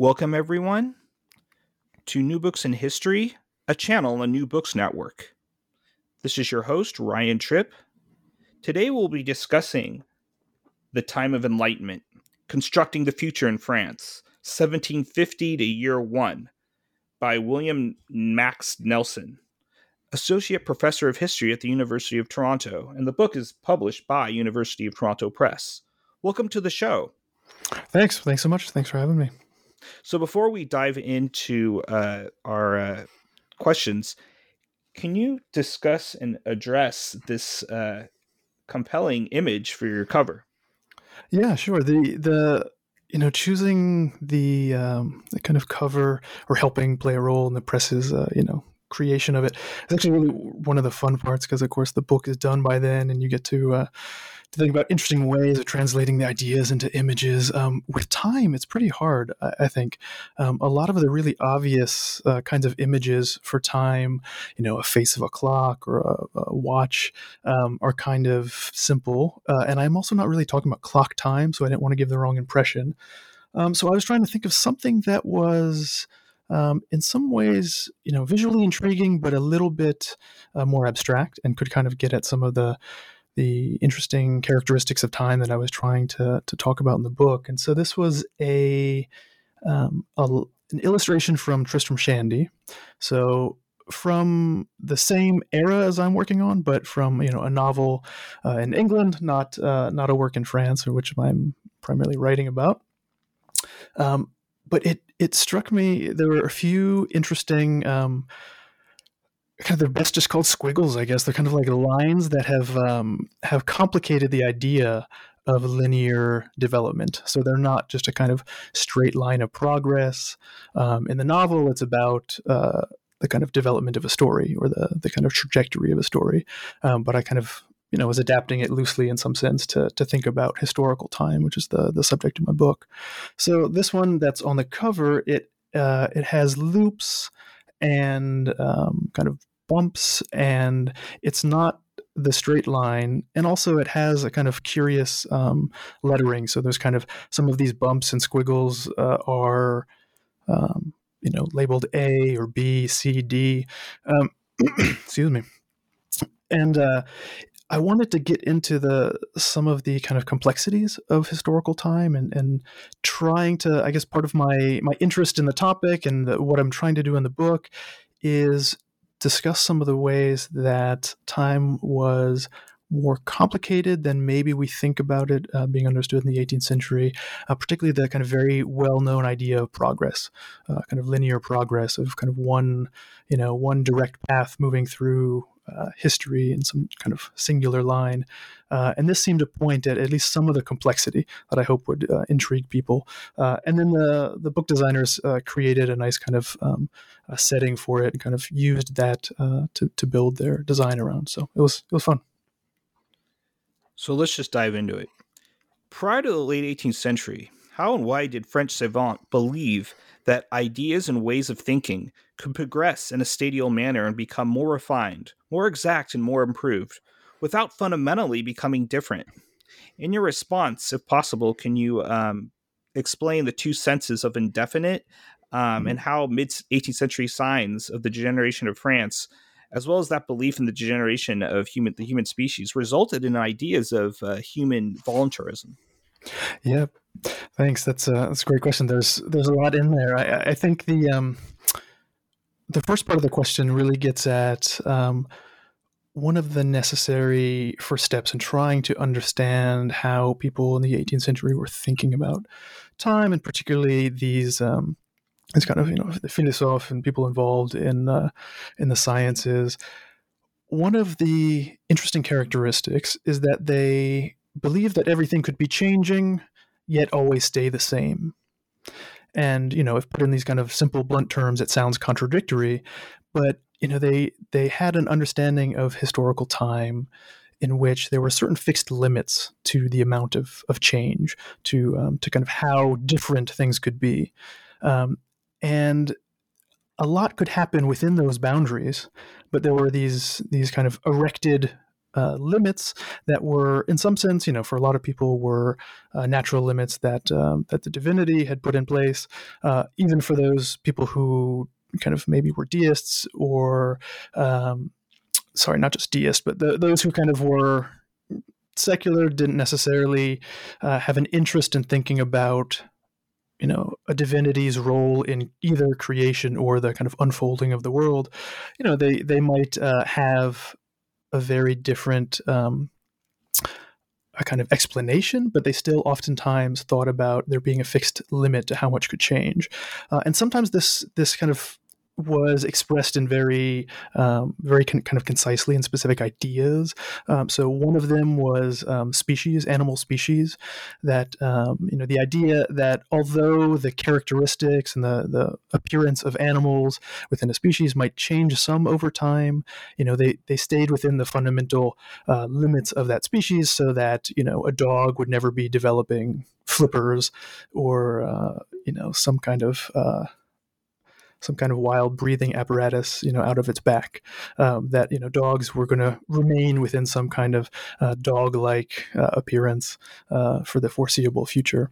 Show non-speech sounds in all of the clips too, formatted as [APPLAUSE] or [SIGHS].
Welcome, everyone, to New Books in History, a channel on New Books Network. This is your host, Ryan Tripp. Today we'll be discussing the time of enlightenment, constructing the future in France, 1750 to year one, by William Max Nelson, Associate Professor of History at the University of Toronto, and the book is published by University of Toronto Press. Welcome to the show. Thanks. Thanks so much. Thanks for having me. So before we dive into uh, our uh, questions, can you discuss and address this uh, compelling image for your cover? Yeah, sure. The the you know choosing the um, the kind of cover or helping play a role in the press's uh, you know creation of it is actually really one of the fun parts because of course the book is done by then and you get to uh, to think about interesting ways of translating the ideas into images. Um, with time, it's pretty hard, I, I think. Um, a lot of the really obvious uh, kinds of images for time, you know, a face of a clock or a, a watch, um, are kind of simple. Uh, and I'm also not really talking about clock time, so I didn't want to give the wrong impression. Um, so I was trying to think of something that was. Um, in some ways, you know, visually intriguing, but a little bit uh, more abstract, and could kind of get at some of the the interesting characteristics of time that I was trying to to talk about in the book. And so this was a, um, a an illustration from Tristram Shandy. So from the same era as I'm working on, but from you know a novel uh, in England, not uh, not a work in France, which I'm primarily writing about. Um, but it it struck me there were a few interesting. Um, kind of they're best just called squiggles, I guess. They're kind of like lines that have um, have complicated the idea of linear development. So they're not just a kind of straight line of progress. Um, in the novel, it's about uh, the kind of development of a story or the the kind of trajectory of a story. Um, but I kind of you know was adapting it loosely in some sense to to think about historical time, which is the the subject of my book. So this one that's on the cover, it uh, it has loops and um, kind of bumps and it's not the straight line and also it has a kind of curious um, lettering. So there's kind of some of these bumps and squiggles uh, are um, you know labeled a or b c d um, [CLEARS THROAT] excuse me. And uh, I wanted to get into the some of the kind of complexities of historical time and, and trying to I guess part of my my interest in the topic and the, what I'm trying to do in the book is discuss some of the ways that time was more complicated than maybe we think about it uh, being understood in the 18th century, uh, particularly the kind of very well-known idea of progress, uh, kind of linear progress of kind of one, you know, one direct path moving through uh, history in some kind of singular line. Uh, and this seemed to point at at least some of the complexity that I hope would uh, intrigue people. Uh, and then the, the book designers uh, created a nice kind of um, setting for it and kind of used that to, to build their design around. So it was, it was fun. So let's just dive into it. Prior to the late 18th century, How and why did French savants believe that ideas and ways of thinking could progress in a stadial manner and become more refined, more exact, and more improved, without fundamentally becoming different? In your response, if possible, can you um, explain the two senses of indefinite um, mm-hmm. and how mid 18th century signs of the degeneration of France, as well as that belief in the degeneration of human the human species, resulted in ideas of uh, human voluntarism? Yeah, thanks. That's a that's a great question. There's there's a lot in there. I, I think the um, the first part of the question really gets at um, one of the necessary first steps in trying to understand how people in the 18th century were thinking about time, and particularly these um, these kind of you know the philosophes and people involved in uh, in the sciences. One of the interesting characteristics is that they believe that everything could be changing yet always stay the same. And you know, if put in these kind of simple, blunt terms, it sounds contradictory, but you know, they they had an understanding of historical time in which there were certain fixed limits to the amount of, of change, to um, to kind of how different things could be, um, and a lot could happen within those boundaries. But there were these these kind of erected uh, limits that were, in some sense, you know, for a lot of people, were uh, natural limits that um, that the divinity had put in place. Uh, even for those people who kind of maybe were deists or, um, sorry, not just deists, but the, those who kind of were secular, didn't necessarily uh, have an interest in thinking about you know a divinity's role in either creation or the kind of unfolding of the world you know they they might uh, have a very different um, a kind of explanation, but they still oftentimes thought about there being a fixed limit to how much could change. Uh, and sometimes this this kind of was expressed in very, um, very con- kind of concisely and specific ideas. Um, so one of them was um, species, animal species. That um, you know, the idea that although the characteristics and the the appearance of animals within a species might change some over time, you know, they they stayed within the fundamental uh, limits of that species, so that you know, a dog would never be developing flippers or uh, you know, some kind of uh, some kind of wild breathing apparatus, you know, out of its back. Um, that you know, dogs were going to remain within some kind of uh, dog-like uh, appearance uh, for the foreseeable future.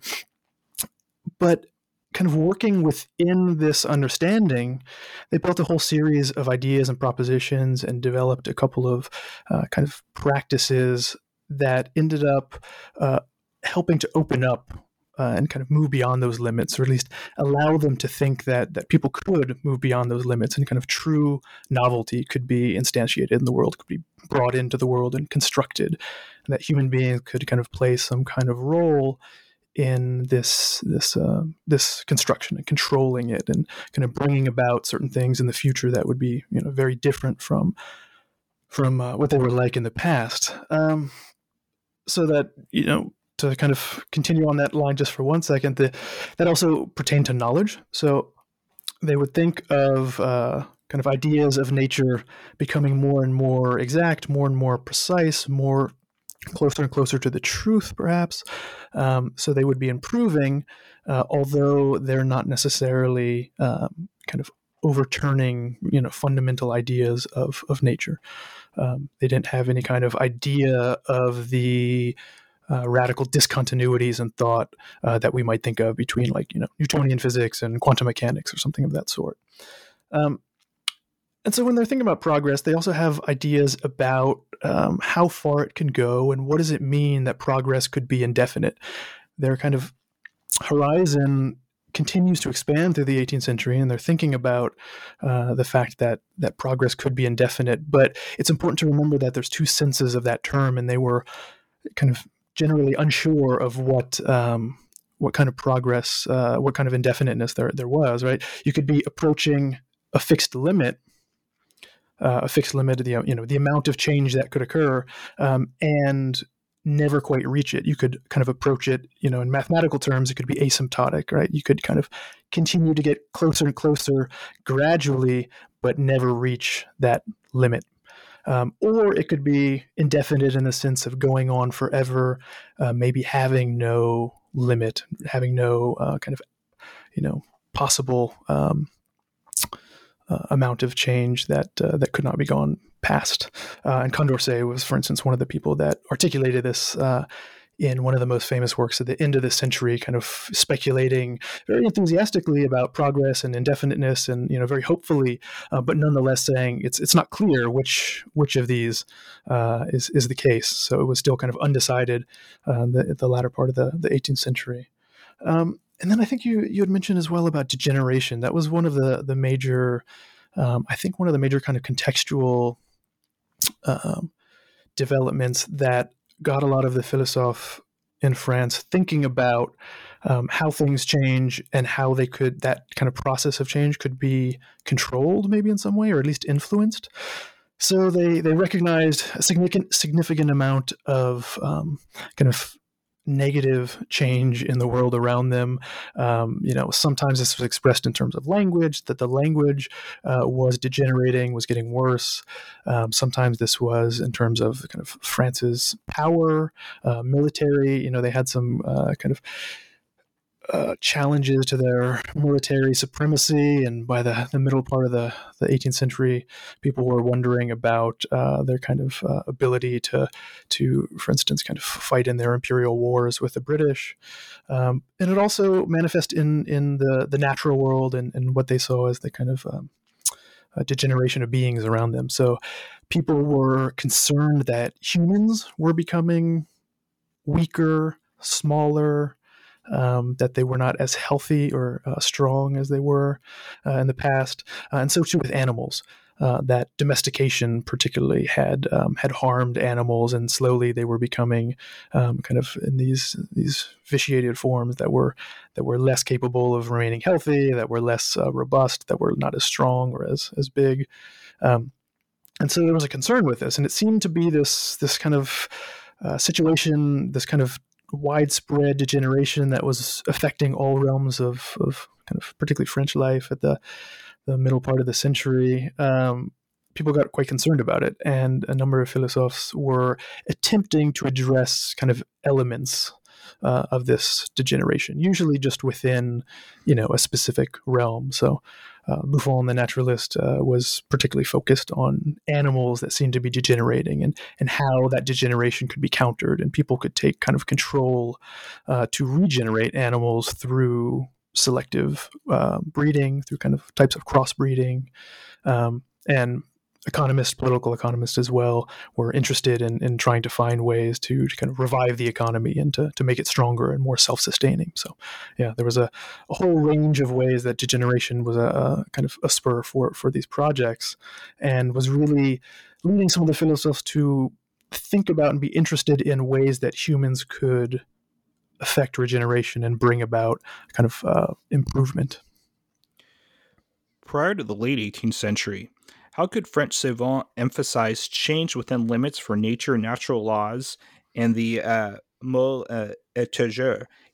But kind of working within this understanding, they built a whole series of ideas and propositions and developed a couple of uh, kind of practices that ended up uh, helping to open up uh, and kind of move beyond those limits, or at least allow them to think that that people could move beyond those limits, and kind of true novelty could be instantiated in the world, could be brought into the world and constructed, and that human beings could kind of play some kind of role in this this uh, this construction and controlling it, and kind of bringing about certain things in the future that would be you know very different from from uh, what they were like in the past. Um, so that you know to kind of continue on that line just for one second, the, that also pertained to knowledge. So they would think of uh, kind of ideas of nature becoming more and more exact, more and more precise, more closer and closer to the truth, perhaps. Um, so they would be improving, uh, although they're not necessarily um, kind of overturning, you know, fundamental ideas of of nature. Um, they didn't have any kind of idea of the uh, radical discontinuities in thought uh, that we might think of between like you know Newtonian physics and quantum mechanics or something of that sort. Um, and so when they're thinking about progress, they also have ideas about um, how far it can go and what does it mean that progress could be indefinite. Their kind of horizon continues to expand through the 18th century, and they're thinking about uh, the fact that that progress could be indefinite. But it's important to remember that there's two senses of that term, and they were kind of generally unsure of what um, what kind of progress, uh, what kind of indefiniteness there there was. Right, you could be approaching a fixed limit, uh, a fixed limit of the you know the amount of change that could occur, um, and never quite reach it. You could kind of approach it, you know, in mathematical terms, it could be asymptotic, right? You could kind of continue to get closer and closer gradually, but never reach that limit um, or it could be indefinite in the sense of going on forever, uh, maybe having no limit, having no uh, kind of you know possible um, uh, amount of change that uh, that could not be gone past. Uh, and Condorcet was, for instance, one of the people that articulated this uh, in one of the most famous works at the end of the century, kind of speculating very enthusiastically about progress and indefiniteness, and you know very hopefully, uh, but nonetheless saying it's it's not clear which which of these uh, is is the case. So it was still kind of undecided uh, the the latter part of the the 18th century. Um, and then I think you you had mentioned as well about degeneration. That was one of the the major, um, I think one of the major kind of contextual um, developments that got a lot of the philosophes in France thinking about um, how things change and how they could that kind of process of change could be controlled, maybe in some way, or at least influenced. So they they recognized a significant significant amount of um, kind of negative change in the world around them. Um, you know, sometimes this was expressed in terms of language, that the language uh, was degenerating, was getting worse. Um, sometimes this was in terms of kind of France's power, uh, military. You know, they had some uh, kind of uh, challenges to their military supremacy. And by the, the middle part of the, the 18th century, people were wondering about uh, their kind of uh, ability to, to, for instance, kind of fight in their imperial wars with the British. Um, and it also manifest in, in the, the natural world and, and what they saw as the kind of um, degeneration of beings around them. So people were concerned that humans were becoming weaker, smaller, um, that they were not as healthy or uh, strong as they were uh, in the past, uh, and so too with animals. Uh, that domestication particularly had um, had harmed animals, and slowly they were becoming um, kind of in these these vitiated forms that were that were less capable of remaining healthy, that were less robust, that were not as strong or as as big. Um, and so there was a concern with this, and it seemed to be this this kind of uh, situation, this kind of widespread degeneration that was affecting all realms of, of kind of particularly French life at the the middle part of the century. Um, people got quite concerned about it, and a number of philosophers were attempting to address kind of elements uh, of this degeneration, usually just within, you know, a specific realm. So, uh, Buffon, the naturalist, uh, was particularly focused on animals that seemed to be degenerating and and how that degeneration could be countered, and people could take kind of control uh, to regenerate animals through selective uh, breeding, through kind of types of crossbreeding. Um, and economists, political economists as well, were interested in, in trying to find ways to, to kind of revive the economy and to, to make it stronger and more self sustaining. So, yeah, there was a, a whole range of ways that degeneration was a, a, kind of a spur for, for these projects and was really leading some of the philosophers to think about and be interested in ways that humans could affect regeneration and bring about kind of uh, improvement. Prior to the late 18th century, how could French savants emphasize change within limits for nature, natural laws, and the uh, mot uh,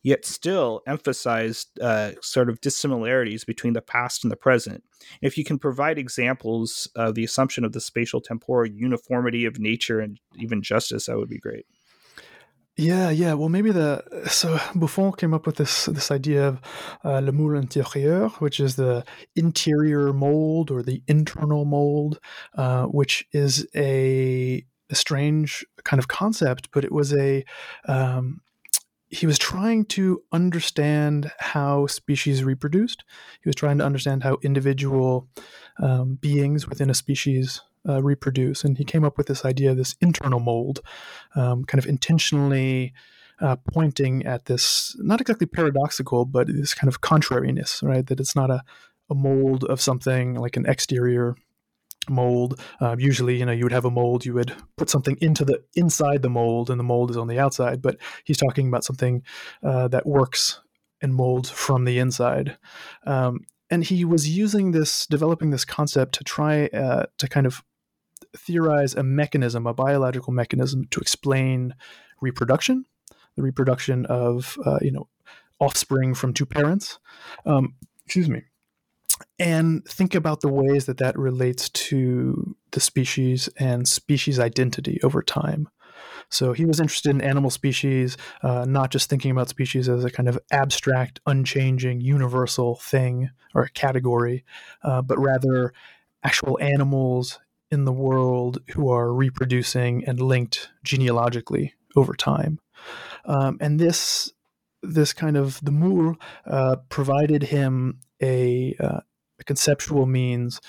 yet still emphasize uh, sort of dissimilarities between the past and the present? If you can provide examples of the assumption of the spatial temporal uniformity of nature and even justice, that would be great. Yeah, yeah. Well, maybe the so Buffon came up with this this idea of uh, le moule intérieur, which is the interior mold or the internal mold, uh, which is a, a, strange kind of concept, but it was a um, he was trying to understand how species reproduced. He was trying to understand how individual um, beings within a species uh, reproduce. And he came up with this idea of this internal mold, um, kind of intentionally uh, pointing at this, not exactly paradoxical, but this kind of contrariness, right? That it's not a, a mold of something like an exterior mold. Uh, usually, you know, you would have a mold, you would put something into the inside the mold, and the mold is on the outside. But he's talking about something uh, that works and molds from the inside. Um, and he was using this, developing this concept to try uh, to kind of theorize a mechanism, a biological mechanism to explain reproduction, the reproduction of uh, you know offspring from two parents. Um, excuse me, and think about the ways that that relates to the species and species identity over time. So he was interested in animal species, uh, not just thinking about species as a kind of abstract, unchanging, universal thing or a category, uh, but rather actual animals in the world who are reproducing and linked genealogically over time. Um, and this this kind of the Moule uh, provided him a, uh, a, conceptual means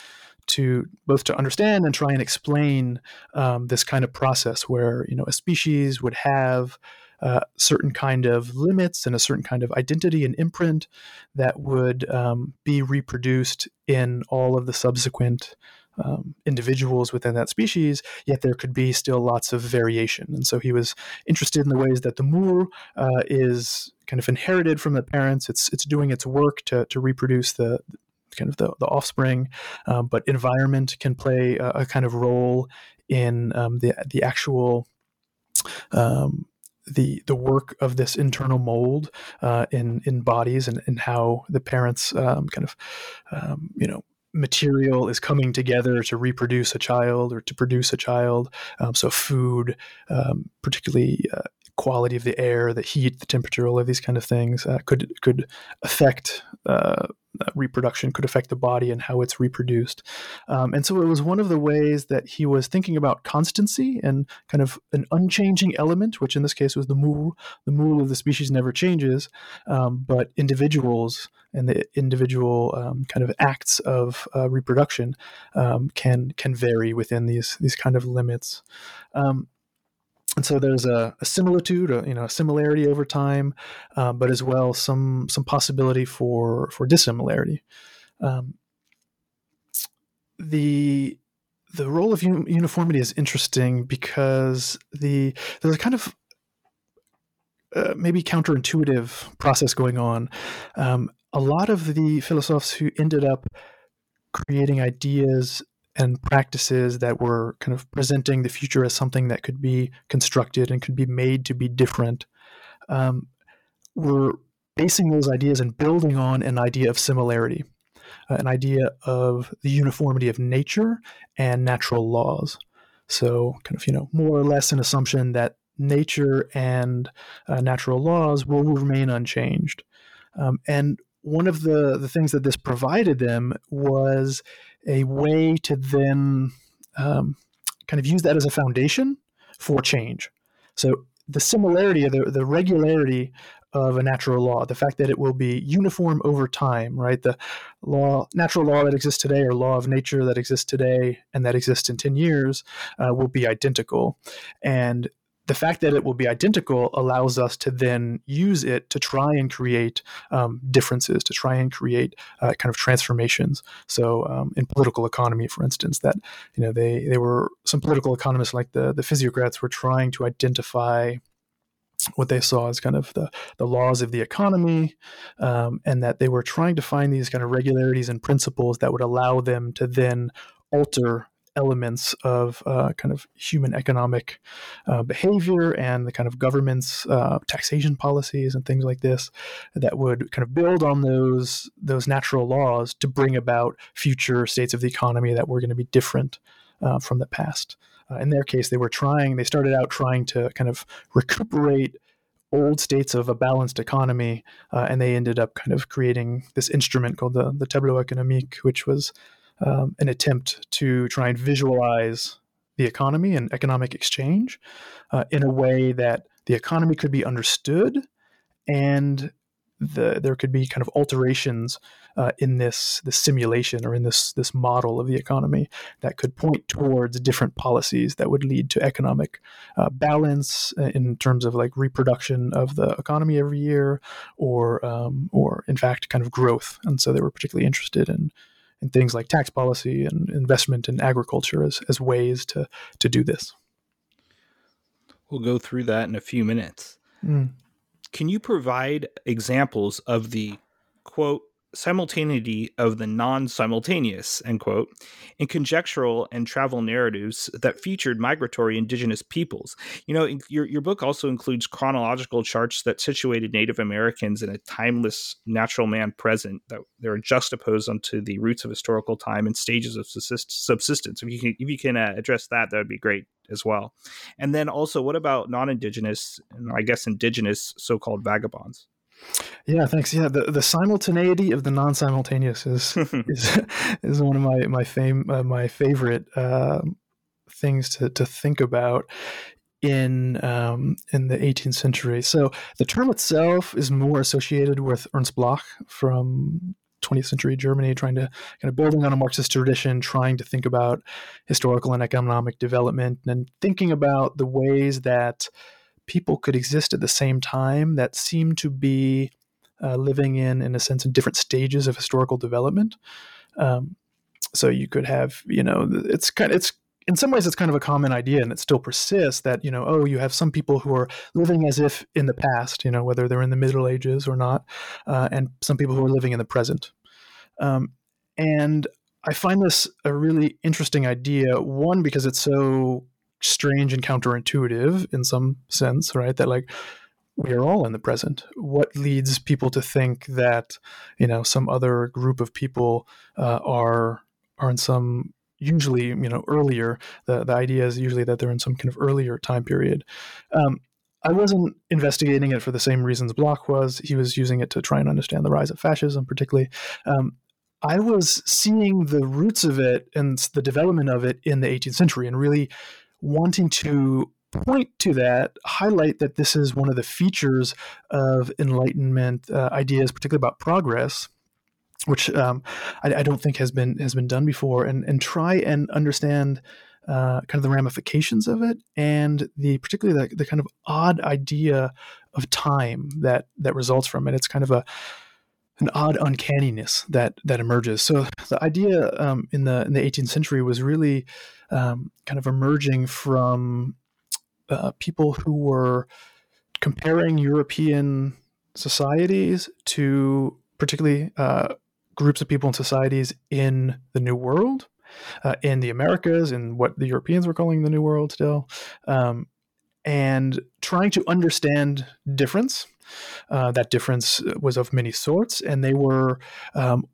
to both to understand and try and explain um, this kind of process where you know a species would have uh, certain kind of limits and a certain kind of identity and imprint that would um, be reproduced in all of the subsequent um, individuals within that species, yet there could be still lots of variation. And so he was interested in the ways that the moule uh, is kind of inherited from the parents. It's it's doing its work to to reproduce the kind of the, the offspring, um, but environment can play a, a, kind of role in um, the the actual um, the the work of this internal mold uh, in in bodies and, and how the parents um, kind of um, you know material is coming together to reproduce a child or to produce a child. Um, so food, um, particularly uh, quality of the air, the heat, the temperature, all of these kind of things uh, could could affect uh, reproduction, could affect the body and how it's reproduced. Um, and so it was one of the ways that he was thinking about constancy and kind of an unchanging element, which in this case was the moule. The moule of the species never changes, um, but individuals and the individual um, kind of acts of uh, reproduction um, can can vary within these these kind of limits. Um, and so there's a, a similitude, a, you know, a similarity over time, uh, but as well some some possibility for for dissimilarity. Um, the the role of uniformity is interesting because the there's a kind of uh, maybe counterintuitive process going on. Um, a lot of the philosophers who ended up creating ideas and practices that were kind of presenting the future as something that could be constructed and could be made to be different um, were basing those ideas and building on an idea of similarity, uh, an idea of the uniformity of nature and natural laws. So, kind of, you know, more or less an assumption that nature and uh, natural laws will remain unchanged. Um, and one of the, the things that this provided them was a way to then um, kind of use that as a foundation for change. So the similarity, of the, the regularity of a natural law, the fact that it will be uniform over time, right? The law, natural law that exists today, or law of nature that exists today and that exists in 10 years, uh, will be identical. And the fact that it will be identical allows us to then use it to try and create um, differences, to try and create uh, kind of transformations. So, um, in political economy, for instance, that you know they they were some political economists like the the physiocrats were trying to identify what they saw as kind of the, the laws of the economy, um, and that they were trying to find these kind of regularities and principles that would allow them to then alter elements of uh, kind of human economic uh, behavior and the kind of government's uh, taxation policies and things like this that would kind of build on those those natural laws to bring about future states of the economy that were going to be different uh, from the past. Uh, in their case, they were trying. They started out trying to kind of recuperate old states of a balanced economy, uh, and they ended up kind of creating this instrument called the, the tableau économique, which was um, an attempt to try and visualize the economy and economic exchange uh, in a way that the economy could be understood and the, there could be kind of alterations uh, in this this simulation or in this this model of the economy that could point towards different policies that would lead to economic uh, balance uh, in terms of like reproduction of the economy every year, or um, or in fact kind of growth. And so they were particularly interested in and things like tax policy and investment in agriculture as, as ways to, to do this. We'll go through that in a few minutes. Mm. Can you provide examples of the quote simultaneity of the non-simultaneous end quote in conjectural and travel narratives that featured migratory indigenous peoples you know your, your book also includes chronological charts that situated native americans in a timeless natural man present that they're juxtaposed onto the roots of historical time and stages of subsistence if you can if you can uh, address that that would be great as well. And then also, what about non-indigenous and I guess indigenous so-called vagabonds? Yeah, thanks. Yeah, the, the simultaneity of the non-simultaneous is [LAUGHS] is, is one of my my fame uh, my favorite uh, things to to think about in um, in the 18th century. So the term itself is more associated with Ernst Bloch from 20th century Germany, trying to kind of building on a Marxist tradition, trying to think about historical and economic development, and thinking about the ways that people could exist at the same time that seem to be uh, living in, in a sense, in different stages of historical development. Um, so you could have, you know, it's kind of, it's in some ways it's kind of a common idea and it still persists that you know oh you have some people who are living as if in the past you know whether they're in the middle ages or not uh, and some people who are living in the present um, and i find this a really interesting idea one because it's so strange and counterintuitive in some sense right? That like we are all in the present. What leads people to think that you know some other group of people uh, are are in some usually you know earlier the, the idea is usually that they're in some kind of earlier time period. Um, i wasn't investigating it for the same reasons Bloch was. He was using it to try and understand the rise of fascism particularly. Um, i was seeing the roots of it and the development of it in the 18th century and really wanting to point to that, highlight that this is one of the features of Enlightenment uh, ideas, particularly about progress, which um, I, I, don't think has been has been done before, and and try and understand uh, kind of the ramifications of it, and the particularly the, the kind of odd idea of time that that results from it. It's kind of a an odd uncanniness that that emerges. So the idea um, in the in the 18th century was really um, kind of emerging from uh, people who were comparing European societies to particularly uh, groups of people and societies in the New World, uh, in the Americas, in what the Europeans were calling the New World still, um, and trying to understand difference. Uh, that difference was of many sorts, and they were um,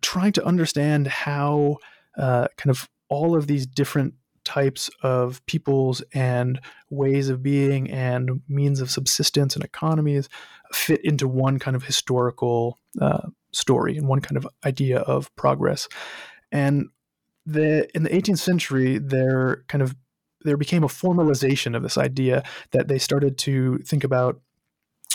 trying to understand how uh, kind of all of these different types of peoples and ways of being and means of subsistence and economies fit into one kind of historical uh, story and one kind of idea of progress. And the in the 18th century, there kind of there became a formalization of this idea that they started to think about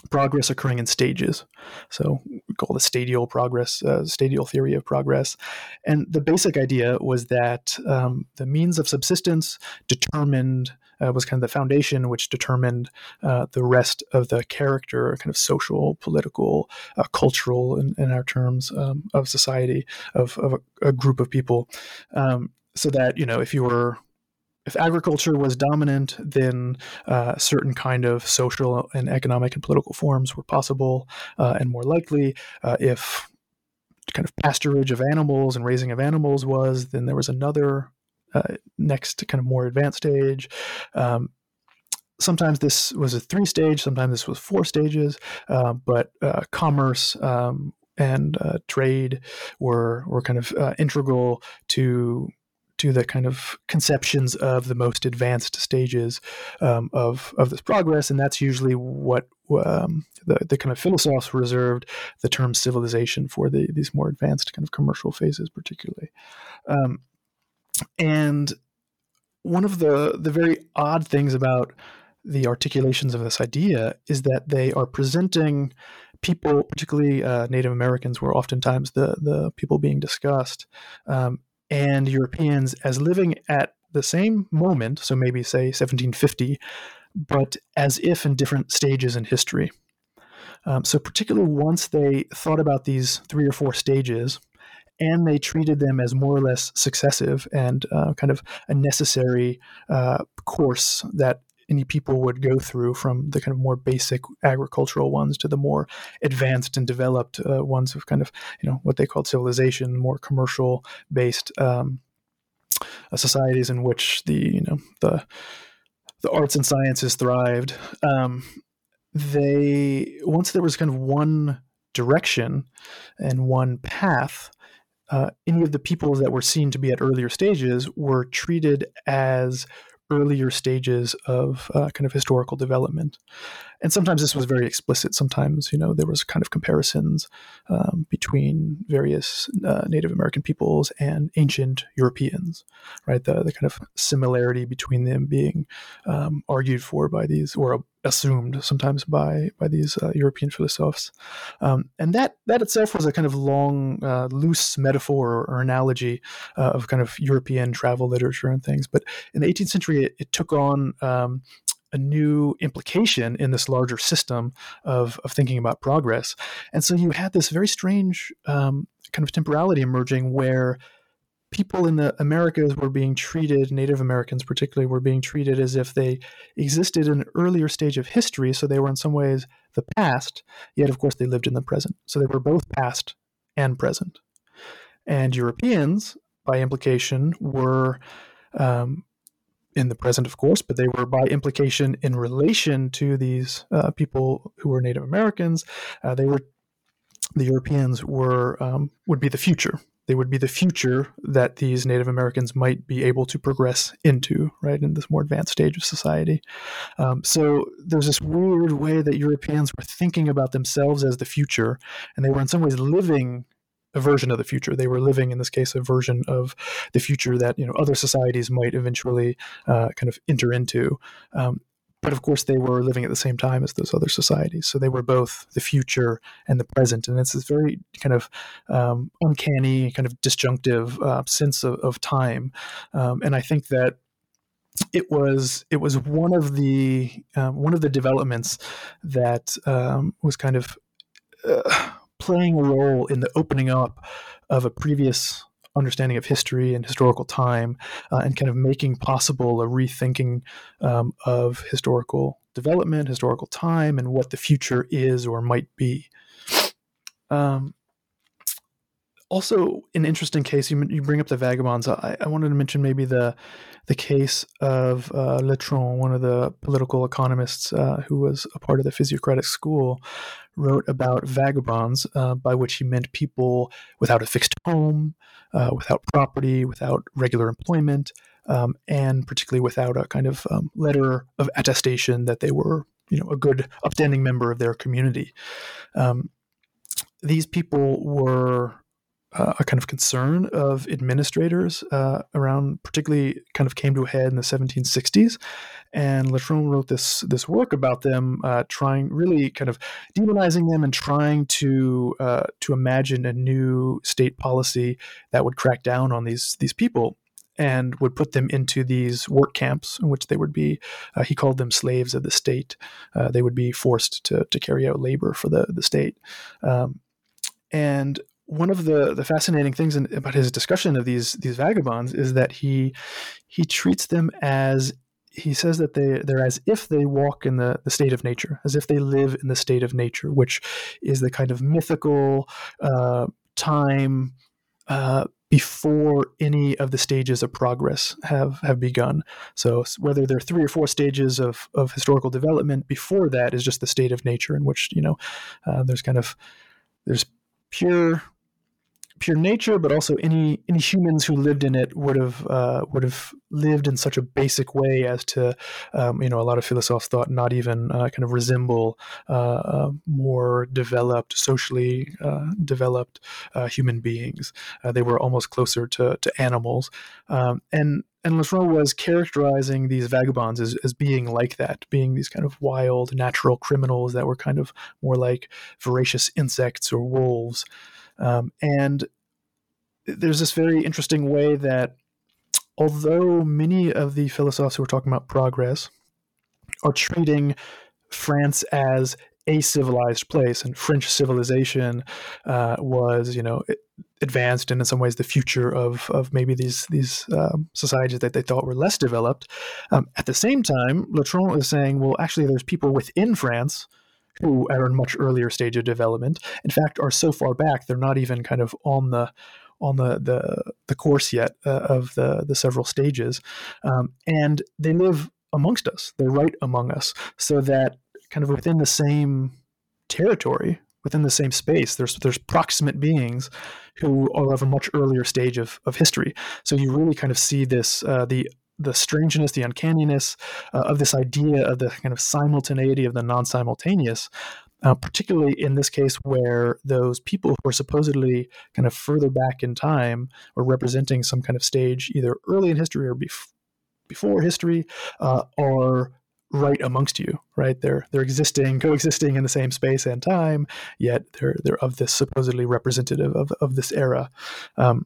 progress occurring in stages. So we call the stadial progress, uh, stadial theory of progress. And the basic idea was that um, the means of subsistence determined uh, was kind of the foundation which determined uh, the rest of the character, kind of social, political, uh, cultural, in, in, our terms, um, of society, of, of a, a, group of people. Um, so that, you know, if you were if agriculture was dominant, then uh, certain kind of social and economic and political forms were possible uh, and more likely. Uh, if kind of pasturage of animals and raising of animals was, then there was another uh, next kind of more advanced stage. Um, sometimes this was a three stage, sometimes this was four stages, uh, but uh, commerce um, and trade were were kind of integral to to the kind of conceptions of the most advanced stages um, of of this progress, and that's usually what um, the the kind of philosophers reserved the term civilization for the these more advanced kind of commercial phases, particularly. Um, and one of the the very odd things about the articulations of this idea is that they are presenting people, particularly uh, Native Americans, were oftentimes the the people being discussed, um, and Europeans as living at the same moment, so maybe say 1750, but as if in different stages in history. Um, so, particularly once they thought about these three or four stages, and they treated them as more or less successive and uh, kind of a necessary uh, course that any people would go through from the kind of more basic agricultural ones to the more advanced and developed uh, ones of kind of you know what they called civilization more commercial based um, uh, societies in which the you know the the arts and sciences thrived. Um, they once there was kind of one direction and one path uh, any of the people that were seen to be at earlier stages were treated as earlier stages of uh, kind of historical development. And sometimes this was very explicit. Sometimes, you know, there was kind of comparisons um, between various uh, Native American peoples and ancient Europeans, right? The, the kind of similarity between them being um, argued for by these, or assumed sometimes by by these uh, European philosophers, um, and that that itself was a kind of long, uh, loose metaphor or, or analogy uh, of kind of European travel literature and things. But in the 18th century, it, it took on um, a new implication in this larger system of, of thinking about progress. And so you had this very strange um, kind of temporality emerging where people in the Americas were being treated, Native Americans particularly, were being treated as if they existed in an earlier stage of history. So they were in some ways the past, yet of course they lived in the present. So they were both past and present. And Europeans, by implication, were um, in the present, of course, but they were by implication in relation to these uh, people who were Native Americans. Uh, they were the Europeans were um, would be the future. They would be the future that these Native Americans might be able to progress into, right, in this more advanced stage of society. Um, so there's this weird way that Europeans were thinking about themselves as the future, and they were in some ways living a version of the future. They were living, in this case, a version of the future that you know other societies might eventually uh, kind of enter into. Um, but of course, they were living at the same time as those other societies, so they were both the future and the present. And it's this very kind of um, uncanny, kind of disjunctive uh, sense of, of time. Um, and I think that it was it was one of the um, one of the developments that um, was kind of uh, playing a role in the opening up of a previous understanding of history and historical time uh, and kind of making possible a rethinking um, of historical development, historical time, and what the future is or might be. Um, also, an interesting case, you, you bring up the vagabonds. I, I wanted to mention maybe the the case of uh, Le Trosne, one of the political economists uh, who was a part of the physiocratic school, wrote about vagabonds, uh, by which he meant people without a fixed home, uh, without property, without regular employment, um, and particularly without a kind of um, letter of attestation that they were, you know, a good, upstanding member of their community. Um, these people were uh, a kind of concern of administrators uh, around, particularly, kind of came to a head in the 1760s. And Le Trosne wrote this this work about them, uh, trying really kind of demonizing them and trying to uh, to imagine a new state policy that would crack down on these these people and would put them into these work camps in which they would be, uh, he called them slaves of the state. Uh, they would be forced to, to carry out labor for the, the state. Um, and one of the the fascinating things in, about his discussion of these these vagabonds is that he he treats them as he says that they they're as if they walk in the, the state of nature, as if they live in the state of nature, which is the kind of mythical uh, time uh, before any of the stages of progress have have begun. So whether there are three or four stages of of historical development, before that is just the state of nature in which you know uh, there's kind of there's pure pure nature, but also any any humans who lived in it would have uh, would have lived in such a basic way as to um, you know a lot of philosophers thought not even uh, kind of resemble uh, uh more developed socially uh, developed uh, human beings. they were almost closer to to animals, um, and and Le Trosne was characterizing these vagabonds as, as being like that, being these kind of wild natural criminals that were kind of more like voracious insects or wolves. Um, and there's this very interesting way that although many of the philosophers who are talking about progress are treating France as a civilized place, and French civilization uh, was, you know, advanced and in some ways the future of of maybe these these um, societies that they thought were less developed. Um, at the same time, Le Trosne is saying, well, actually, there's people within France who are in much earlier stage of development. In fact, are so far back they're not even kind of on the on the the, the course yet uh, of the the several stages, um, and they live amongst us. They're right among us, so that kind of within the same territory, within the same space, there's there's proximate beings who are of a much earlier stage of, of history. So you really kind of see this uh, the the strangeness, the uncanniness uh, of this idea of the kind of simultaneity of the non-simultaneous, uh, particularly in this case where those people who are supposedly kind of further back in time or representing some kind of stage either early in history or bef- before history uh, are right amongst you right? They're they're existing coexisting in the same space and time yet they're they're of this supposedly representative of, of this era. Um,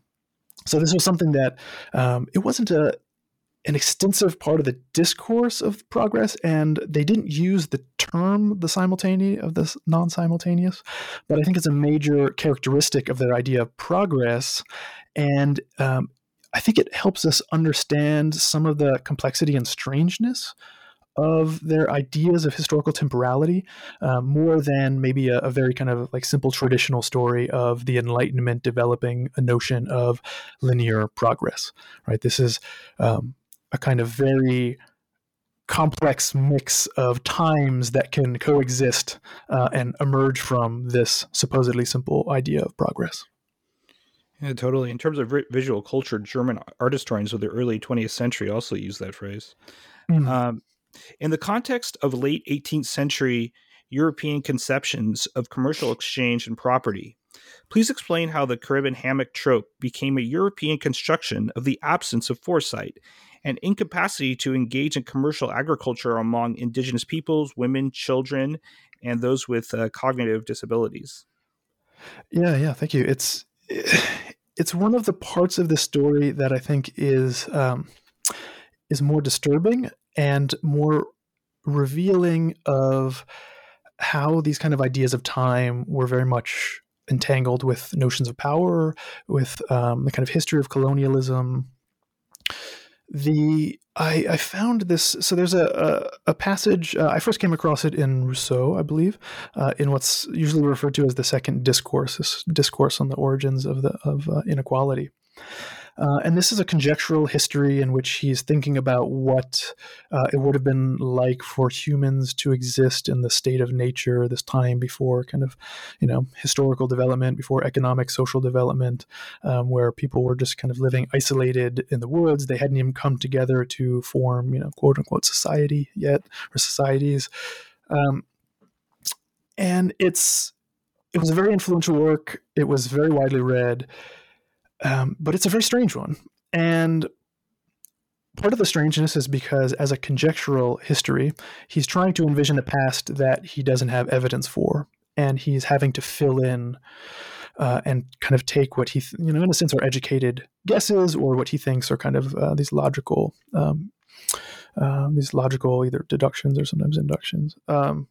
so this was something that um, it wasn't a an extensive part of the discourse of progress, and they didn't use the term the simultaneous of this non-simultaneous, but I think it's a major characteristic of their idea of progress, and um, I think it helps us understand some of the complexity and strangeness of their ideas of historical temporality uh, more than maybe a, a, very kind of like simple traditional story of the enlightenment developing a notion of linear progress right? This is um, a kind of very complex mix of times that can coexist uh, and emerge from this supposedly simple idea of progress. Yeah, totally. In terms of visual culture, German art historians of the early 20th century also use that phrase. Mm. Um, in the context of late 18th century European conceptions of commercial exchange and property, please explain how the Caribbean hammock trope became a European construction of the absence of foresight and incapacity to engage in commercial agriculture among indigenous peoples, women, children, and those with uh, cognitive disabilities. Yeah, yeah, thank you. It's [SIGHS] it's one of the parts of the story that I think is um, is more disturbing and more revealing of how these kind of ideas of time were very much entangled with notions of power, with um, the kind of history of colonialism, the I, I found this so there's a a, a passage uh, I first came across it in Rousseau I believe uh, in what's usually referred to as the second discourse discourse on the origins of the of uh, inequality uh, and this is a conjectural history in which he's thinking about what uh, it would have been like for humans to exist in the state of nature this time before kind of, you know, historical development, before economic, social development, um, where people were just kind of living isolated in the woods. They hadn't even come together to form, you know, quote unquote society yet or societies. Um, and it's it was a very influential work. It was very widely read. Um, but it's a very strange one. And part of the strangeness is because, as a conjectural history, he's trying to envision a past that he doesn't have evidence for. And he's having to fill in uh, and kind of take what he, th- you know, in a sense, are educated guesses or what he thinks are kind of uh, these logical, um, um, these logical either deductions or sometimes inductions. Um,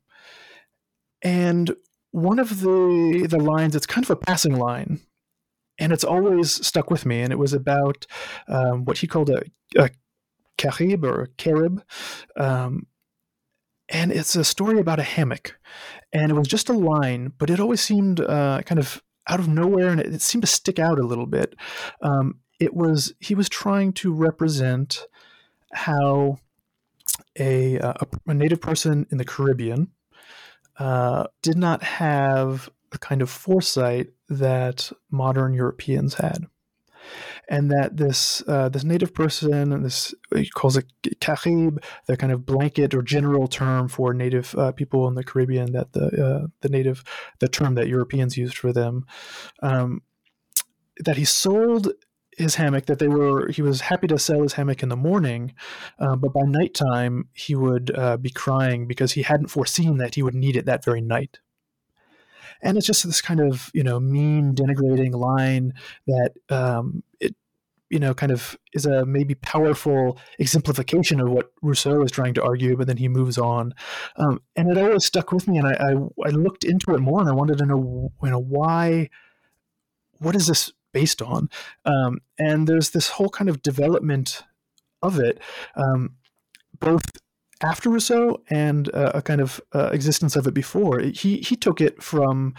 and one of the the lines, it's kind of a passing line and it's always stuck with me. And it was about um, what he called a, a carib or a carib. Um, and it's a story about a hammock. And it was just a line, but it always seemed uh, kind of out of nowhere and it, it, seemed to stick out a little bit. Um, it was, he was trying to represent how a, uh, a, a native person in the Caribbean uh, did not have a kind of foresight that modern Europeans had. And that this uh, this native person, and this he calls it Carib, the kind of blanket or general term for native uh, people in the Caribbean, that the uh, the native the term that Europeans used for them, um, that he sold his hammock that they were he was happy to sell his hammock in the morning uh, but by nighttime he would uh, be crying because he hadn't foreseen that he would need it that very night and it's just this kind of you know mean denigrating line that um, it you know kind of is a maybe powerful exemplification of what Rousseau is trying to argue, but then he moves on, um, and it always stuck with me, and I, I, I looked into it more, and I wanted to know you know why, what is this based on, um, and there's this whole kind of development of it, um, both after Rousseau and uh, a kind of uh, existence of it before. He he took it from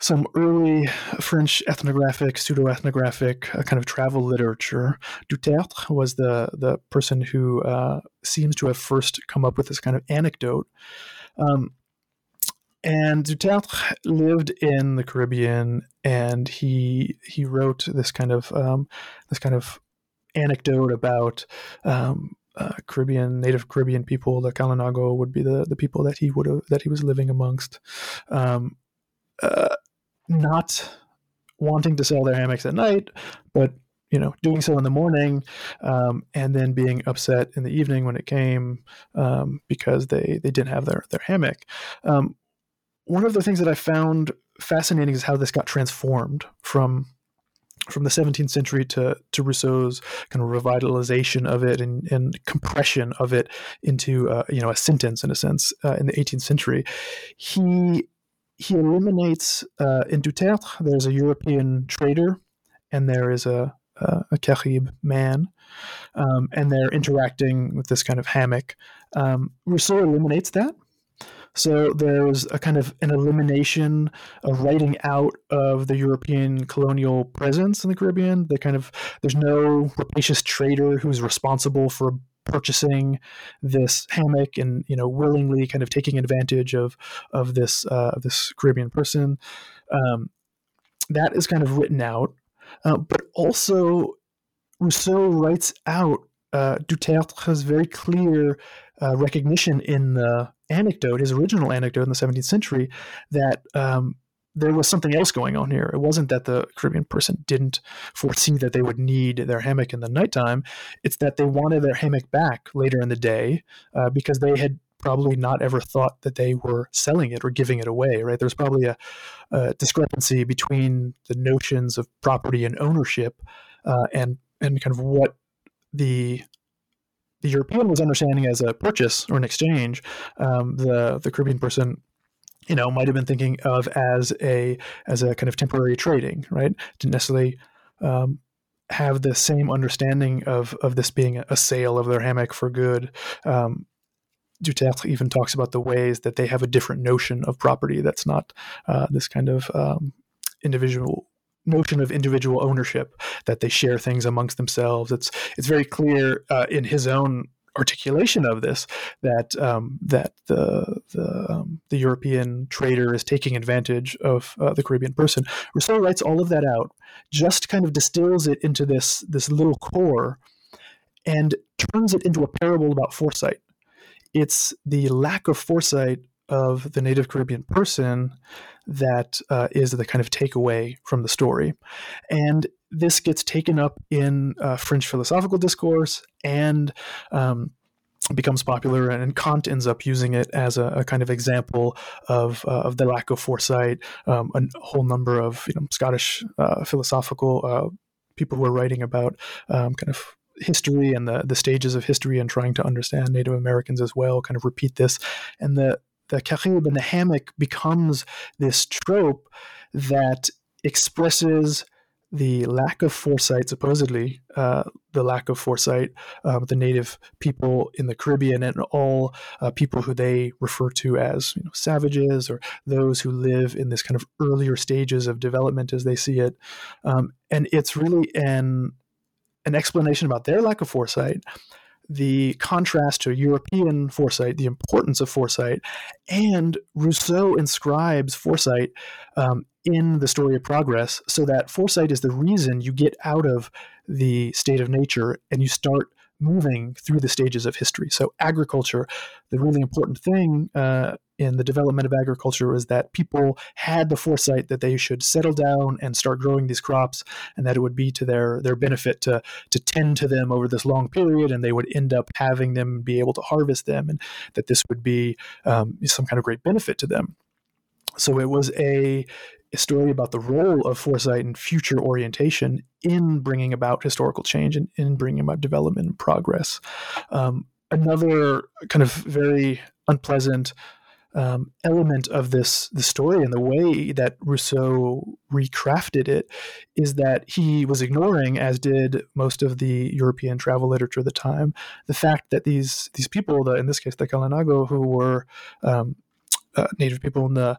some early French ethnographic, pseudo ethnographic uh, kind of travel literature. Dutertre was the the person who uh, seems to have first come up with this kind of anecdote. Um, and Dutertre lived in the Caribbean, and he he wrote this kind of um, this kind of anecdote about um, uh, Caribbean, native Caribbean people, the Kalinago would be the, the people that he would have that he was living amongst, um, uh, not wanting to sell their hammocks at night, but you know doing so in the morning, um, and then being upset in the evening when it came um, because they they didn't have their their hammock. Um, one of the things that I found fascinating is how this got transformed from from the 17th century to, to Rousseau's kind of revitalization of it and, and compression of it into uh, you know a sentence in a sense uh, in the 18th century, he he eliminates uh, in Dutertre there's a European trader and there is a a, a Carib man, um, and they're interacting with this kind of hammock. Um, Rousseau eliminates that so there's a kind of an elimination, a writing out of the European colonial presence in the Caribbean. The kind of there's no rapacious trader who's responsible for purchasing this hammock and you know willingly kind of taking advantage of of this uh, this Caribbean person. Um, that is kind of written out, uh, but also Rousseau writes out uh, Dutertre's very clear uh, recognition in the anecdote, his original anecdote in the 17th century, that um, there was something else going on here. It wasn't that the Caribbean person didn't foresee that they would need their hammock in the nighttime. It's that they wanted their hammock back later in the day uh, because they had probably not ever thought that they were selling it or giving it away, right? There's probably a, a discrepancy between the notions of property and ownership uh, and, and kind of what the the European was understanding as a purchase or an exchange. Um, the the Caribbean person you know might have been thinking of as a as a kind of temporary trading right didn't necessarily um, have the same understanding of of this being a sale of their hammock for good um, Dutertre even talks about the ways that they have a different notion of property that's not uh, this kind of um, individual notion of individual ownership that they share things amongst themselves. It's it's very clear uh, in his own articulation of this that um, that the the, um, the, European trader is taking advantage of uh, the Caribbean person. Rousseau writes all of that out, just kind of distills it into this this little core, and turns it into a parable about foresight. It's the lack of foresight of the native Caribbean person that uh, is the kind of takeaway from the story. And this gets taken up in uh, French philosophical discourse and um, becomes popular, and Kant ends up using it as a, a kind of example of, uh, of the lack of foresight. Um, a whole number of you know, Scottish uh, philosophical uh, people who are writing about um, kind of history and the, the stages of history and trying to understand Native Americans as well kind of repeat this. And the the carib and the hammock becomes this trope that expresses the lack of foresight, supposedly, uh, the lack of foresight of the native people in the Caribbean and all uh, people who they refer to as you know, savages or those who live in this kind of earlier stages of development as they see it. Um, and it's really an, an explanation about their lack of foresight the contrast to European foresight, the importance of foresight, and Rousseau inscribes foresight um, in the story of progress so that foresight is the reason you get out of the state of nature and you start moving through the stages of history. So, agriculture, the really important thing uh, in the development of agriculture was that people had the foresight that they should settle down and start growing these crops, and that it would be to their their benefit to to tend to them over this long period, and they would end up having them be able to harvest them, and that this would be um, some kind of great benefit to them. So it was a a story about the role of foresight and future orientation in bringing about historical change and in bringing about development and progress. Um, another kind of very unpleasant um, element of this the story and the way that Rousseau recrafted it is that he was ignoring, as did most of the European travel literature at the time, the fact that these these people, the, in this case the Kalinago, who were um, uh, native people in the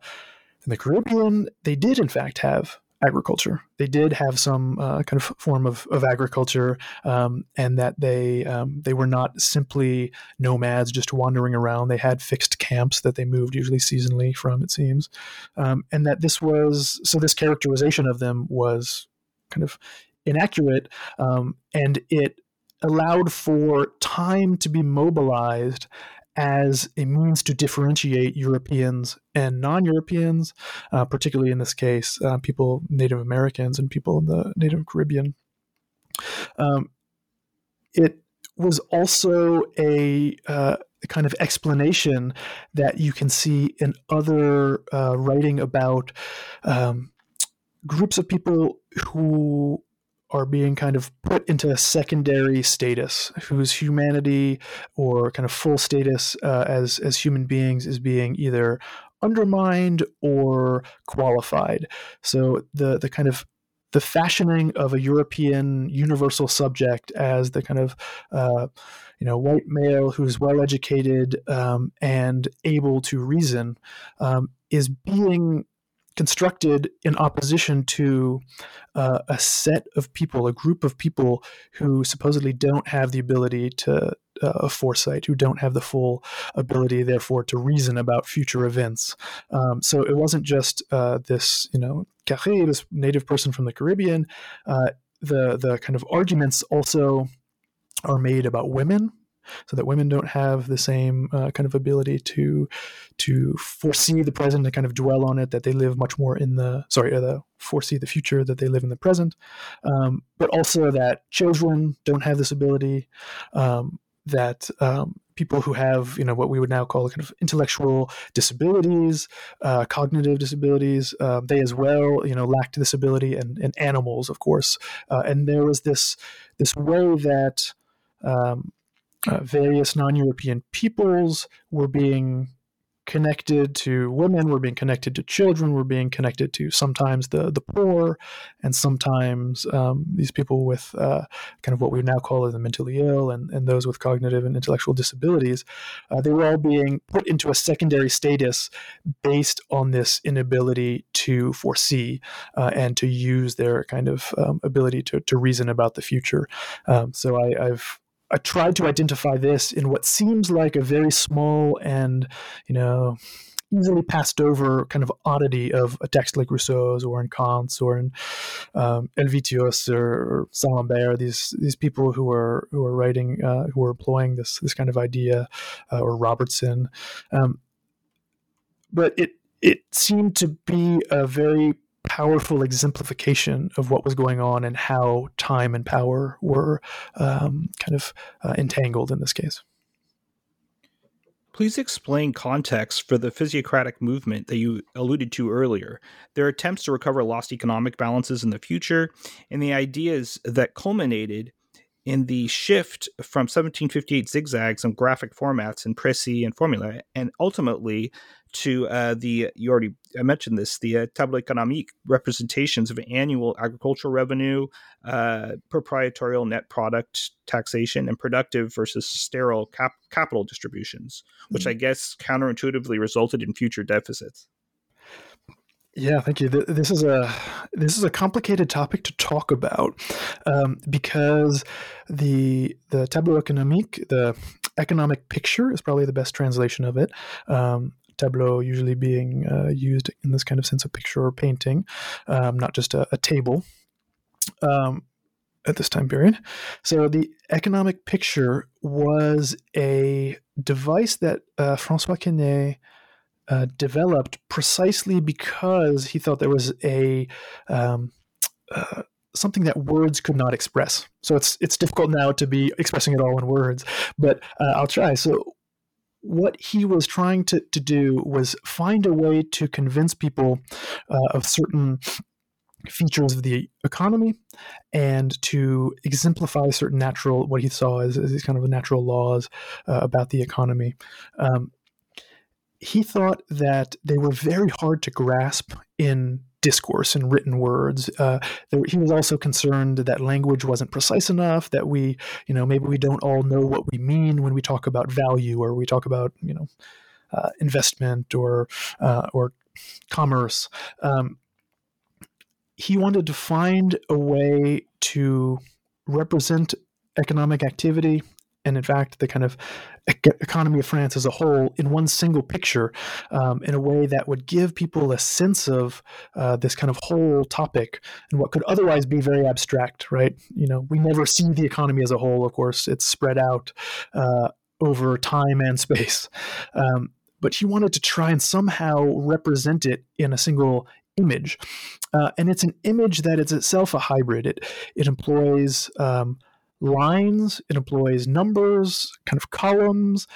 in the Caribbean, they did in fact have agriculture. They did have some uh, kind of form of, of agriculture, um, and that they um, they were not simply nomads just wandering around. They had fixed camps that they moved usually seasonally from. It seems, um, and that this was so. This characterization of them was kind of inaccurate, um, and it allowed for time to be mobilized as a means to differentiate Europeans and non Europeans, uh, particularly in this case, uh, people, Native Americans, and people in the Native Caribbean. Um, it was also a, uh, kind of explanation that you can see in other uh, writing about um, groups of people who are being kind of put into a secondary status, whose humanity or kind of full status uh, as as human beings is being either undermined or qualified. So the the kind of the fashioning of a European universal subject as the kind of uh, you know white male who's well educated um, and able to reason um, is being constructed in opposition to uh, a set of people, a group of people who supposedly don't have the ability to uh, foresight, who don't have the full ability, therefore, to reason about future events. Um, so it wasn't just uh, this, you know, Carré, this native person from the Caribbean. Uh, the the kind of arguments also are made about women so that women don't have the same uh, kind of ability to to foresee the present and kind of dwell on it. That they live much more in the sorry, uh, the foresee the future. That they live in the present, um, but also that children don't have this ability. Um, that um, people who have you know what we would now call kind of intellectual disabilities, uh, cognitive disabilities, uh, they as well you know lacked this ability, and, and animals, of course. Uh, and there was this this way that um, uh, various non-European peoples were being connected to women, were being connected to children, were being connected to sometimes the the poor, and sometimes um, these people with uh, kind of what we now call the mentally ill and, and those with cognitive and intellectual disabilities. Uh, they were all being put into a secondary status based on this inability to foresee uh, and to use their kind of um, ability to, to reason about the future. Um, so I, I've I tried to identify this in what seems like a very small and, you know, easily passed over kind of oddity of a text like Rousseau's or in Kant's or in um, or, or Saint-Lambert, these these people who are who are writing uh, who are employing this this kind of idea, uh, or Robertson, um, but it it seemed to be a very powerful exemplification of what was going on and how time and power were um, kind of uh, entangled in this case. Please explain context for the physiocratic movement that you alluded to earlier. Their attempts to recover lost economic balances in the future, and the ideas that culminated in the shift from 1758 zigzags and graphic formats in Précis and Formula, and ultimately to uh, the you already I mentioned this the uh, tableau économique representations of annual agricultural revenue, uh, proprietorial net product taxation, and productive versus sterile cap- capital distributions, which mm-hmm. I guess counterintuitively resulted in future deficits. Yeah, thank you. This is a this is a complicated topic to talk about um, because the the tableau économique, the economic picture, is probably the best translation of it. Um, tableau usually being uh, used in this kind of sense of picture or painting, um, not just a, a table. Um, at this time period. So the economic picture was a device that uh, Francois Quesnay uh, developed precisely because he thought there was a um, uh, something that words could not express. So it's it's difficult now to be expressing it all in words, but uh, I'll try. So what he was trying to, to do was find a way to convince people uh, of certain features of the economy and to exemplify certain natural what he saw as, as these kind of natural laws uh, about the economy. Um, he thought that they were very hard to grasp in discourse and written words. Uh, he was also concerned that language wasn't precise enough. That we, you know, maybe we don't all know what we mean when we talk about value or we talk about, you know, uh, investment or uh, or commerce. Um, he wanted to find a way to represent economic activity and in fact the kind of economy of France as a whole in one single picture um, in a way that would give people a sense of uh, this kind of whole topic and what could otherwise be very abstract, right? You know, we never see the economy as a whole, of course, it's spread out uh, over time and space. Um, but he wanted to try and somehow represent it in a single image. Uh, and it's an image that is itself a hybrid. It, it employs um, lines, it employs numbers, kind of columns,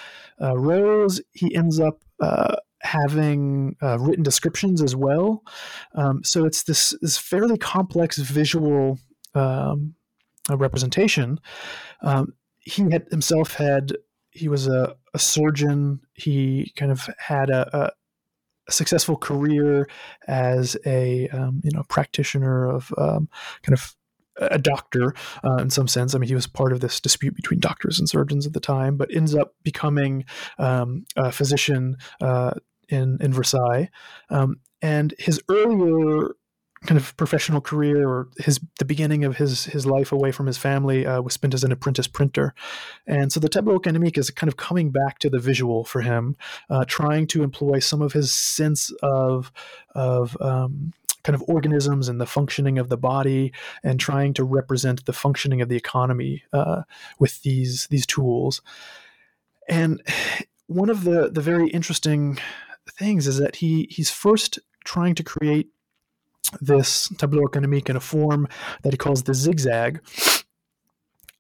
uh, rows. He ends up uh, having uh, written descriptions as well. Um, so it's this, this fairly complex visual um, representation. Um, he had himself had he was a, a surgeon. He kind of had a, a, a successful career as a um, you know practitioner of um, kind of a doctor uh, in some sense. I mean, he was part of this dispute between doctors and surgeons at the time, but ends up becoming um, a physician uh, in in Versailles. Um, and his earlier kind of professional career or his the beginning of his his life away from his family uh, was spent as an apprentice printer, and so the tableau économique is kind of coming back to the visual for him, uh, trying to employ some of his sense of of um, kind of organisms and the functioning of the body, and trying to represent the functioning of the economy uh, with these these tools, and one of the the very interesting things is that he he's first trying to create this tableau économique in a form that he calls the zigzag.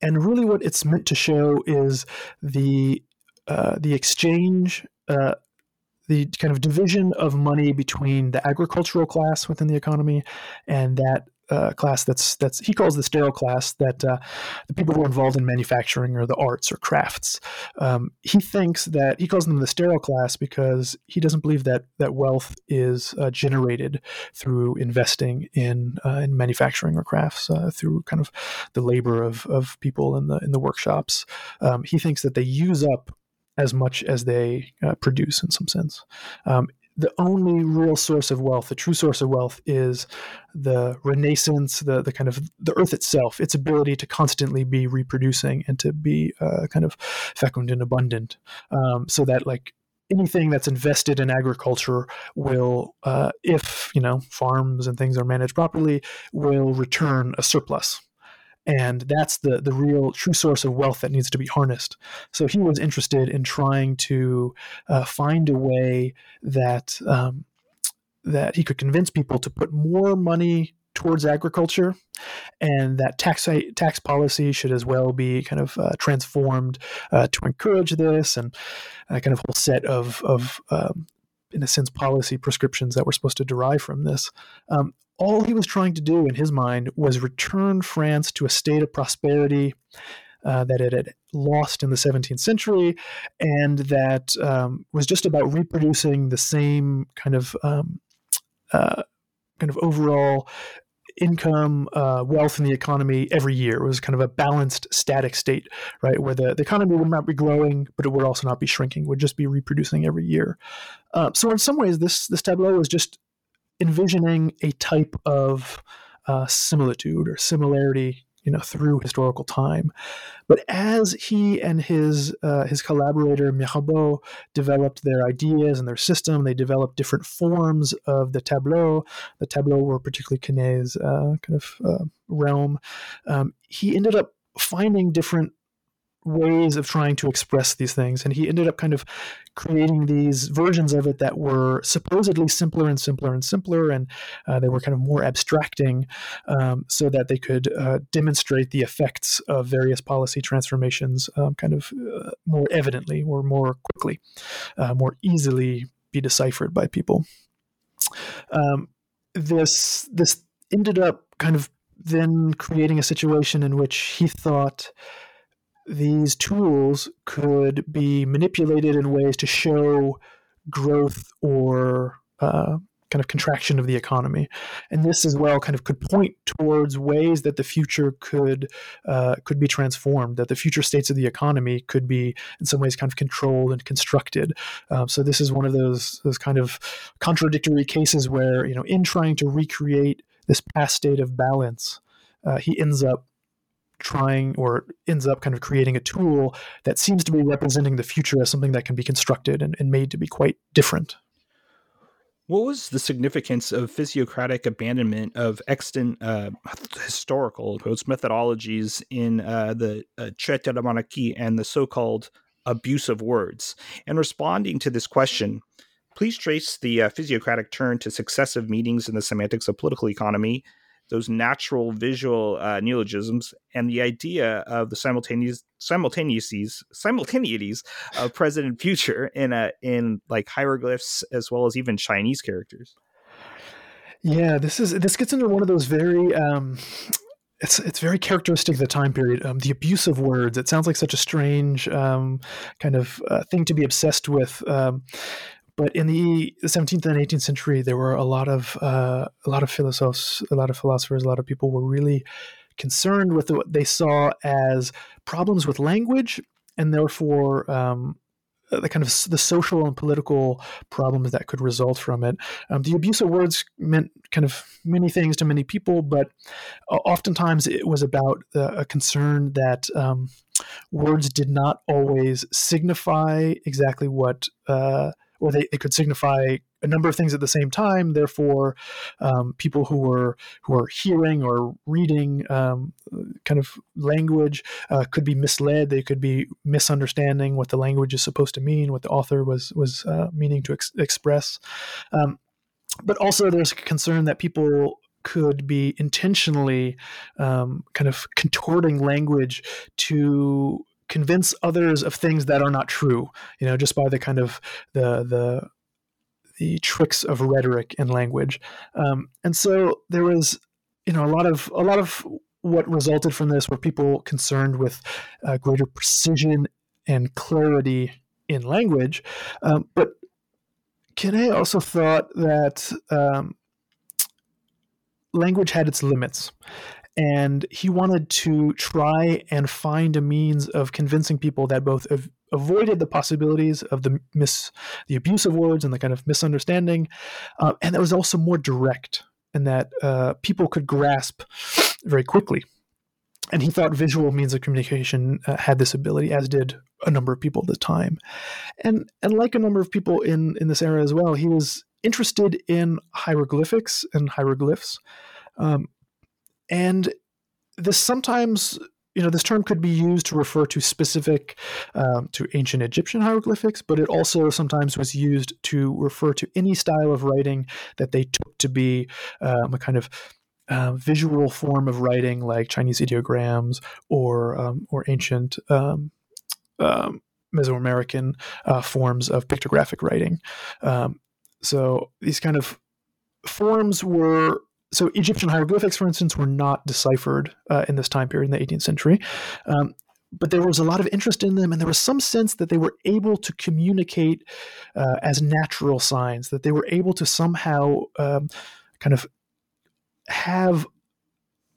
And really, what it's meant to show is the uh, the exchange, uh, the kind of division of money between the agricultural class within the economy and that uh, class that's that's he calls the sterile class that uh, the people who are involved in manufacturing or the arts or crafts. Um, he thinks that he calls them the sterile class because he doesn't believe that that wealth is uh, generated through investing in uh, in manufacturing or crafts uh, through kind of the labor of of people in the in the workshops. Um, he thinks that they use up as much as they uh, produce in some sense. Um, the only real source of wealth, the true source of wealth, is the renaissance, the the kind of the earth itself, its ability to constantly be reproducing and to be uh, kind of fecund and abundant, um, so that like anything that's invested in agriculture will, uh, if you know farms and things are managed properly, will return a surplus and that's the the real true source of wealth that needs to be harnessed. So he was interested in trying to uh, find a way that um, that he could convince people to put more money towards agriculture, and that tax tax policy should as well be kind of uh, transformed uh, to encourage this, and a kind of whole set of of um, in a sense, policy prescriptions that were supposed to derive from this. Um, all he was trying to do in his mind was return France to a state of prosperity uh, that it had lost in the 17th century and that um, was just about reproducing the same kind of um, uh, kind of overall income, uh, wealth in the economy every year. It was kind of a balanced, static state, right, where the, the economy would not be growing, but it would also not be shrinking. Would just be reproducing every year. Uh, so in some ways, this this tableau is just envisioning a type of uh, similitude or similarity you know through historical time. But as he and his uh, his collaborator Mirabeau developed their ideas and their system they developed different forms of the tableau. The tableau were particularly Quesnay's uh, kind of uh, realm. Um, he ended up finding different ways of trying to express these things. And he ended up kind of creating these versions of it that were supposedly simpler and simpler and simpler, and uh, they were kind of more abstracting um, so that they could uh, demonstrate the effects of various policy transformations um, kind of uh, more evidently or more quickly, uh, more easily be deciphered by people. Um, this this ended up kind of then creating a situation in which he thought these tools could be manipulated in ways to show growth or uh, kind of contraction of the economy. And this as well kind of could point towards ways that the future could uh, could be transformed, that the future states of the economy could be in some ways kind of controlled and constructed. Um, so this is one of those those kind of contradictory cases where you know in trying to recreate this past state of balance, uh, he ends up trying or ends up kind of creating a tool that seems to be representing the future as something that can be constructed and, and made to be quite different. What was the significance of physiocratic abandonment of extant uh, historical quotes methodologies in uh, the uh, de Monarchie and the so-called abuse of words? And responding to this question, please trace the uh, physiocratic turn to successive meetings in the semantics of political economy, those natural visual uh, neologisms, and the idea of the simultaneous simultaneousities simultaneities of [LAUGHS] present and future in a in like hieroglyphs as well as even Chinese characters. Yeah, this is this gets into one of those very um, it's it's very characteristic of the time period. Um, the abuse of words. It sounds like such a strange um, kind of uh, thing to be obsessed with. Um, but in the 17th and 18th century, there were a lot of uh, a lot of philosophers, a lot of philosophers, a lot of people were really concerned with what they saw as problems with language, and therefore um, the kind of the social and political problems that could result from it. Um, the abuse of words meant kind of many things to many people, but oftentimes it was about uh, a concern that um, words did not always signify exactly what uh, or they, they could signify a number of things at the same time. Therefore, um, people who were who are hearing or reading um, kind of language uh, could be misled. They could be misunderstanding what the language is supposed to mean, what the author was was uh, meaning to ex- express. Um, but also, there's a concern that people could be intentionally um, kind of contorting language to convince others of things that are not true you know just by the kind of the the the tricks of rhetoric and language. Um, and so there was you know a lot of a lot of what resulted from this were people concerned with uh, greater precision and clarity in language. Um, but Quesnay also thought that um, language had its limits and he wanted to try and find a means of convincing people that both av- avoided the possibilities of the mis the abuse of words and the kind of misunderstanding, uh, and that was also more direct and that uh, people could grasp very quickly. And he thought visual means of communication uh, had this ability, as did a number of people at the time. And and like a number of people in in this era as well, he was interested in hieroglyphics and hieroglyphs. Um, and this sometimes you know this term could be used to refer to specific um, to ancient egyptian hieroglyphics but it also sometimes was used to refer to any style of writing that they took to be um, a kind of uh, visual form of writing like chinese ideograms or um, or ancient um, um, mesoamerican uh, forms of pictographic writing. Um, so these kind of forms were so Egyptian hieroglyphics, for instance, were not deciphered uh, in this time period in the 18th century. Um, but there was a lot of interest in them, and there was some sense that they were able to communicate uh, as natural signs, that they were able to somehow um, kind of have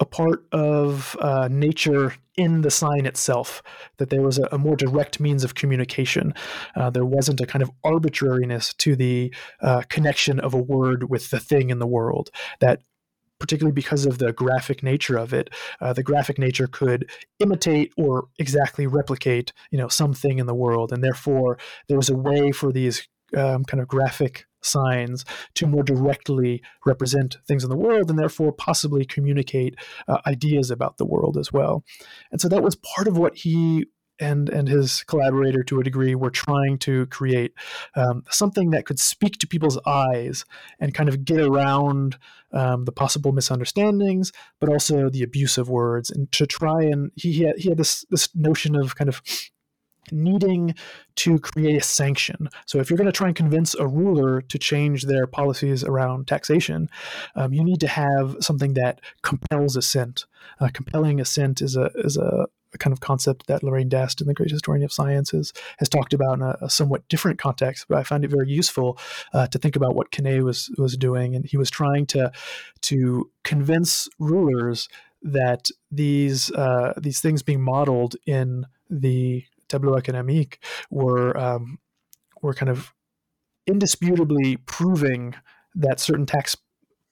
a part of uh, nature in the sign itself, that there was a, a more direct means of communication. Uh, there wasn't a kind of arbitrariness to the uh, connection of a word with the thing in the world, that particularly because of the graphic nature of it. Uh, the graphic nature could imitate or exactly replicate, you know, something in the world, and therefore there was a way for these um, kind of graphic signs to more directly represent things in the world and therefore possibly communicate uh, ideas about the world as well. And so that was part of what he and and his collaborator to a degree were trying to create um, something that could speak to people's eyes and kind of get around um, the possible misunderstandings, but also the abuse of words, and to try and he had, he had this this notion of kind of needing to create a sanction. So, if you're going to try and convince a ruler to change their policies around taxation, um, you need to have something that compels assent. Uh, compelling assent is a is a, a kind of concept that Lorraine Daston, the Great Historian of Sciences, has talked about in a, a somewhat different context. But I find it very useful uh, to think about what Quesnay was was doing, and he was trying to to convince rulers that these uh, these things being modeled in the tableau économique were um, were kind of indisputably proving that certain tax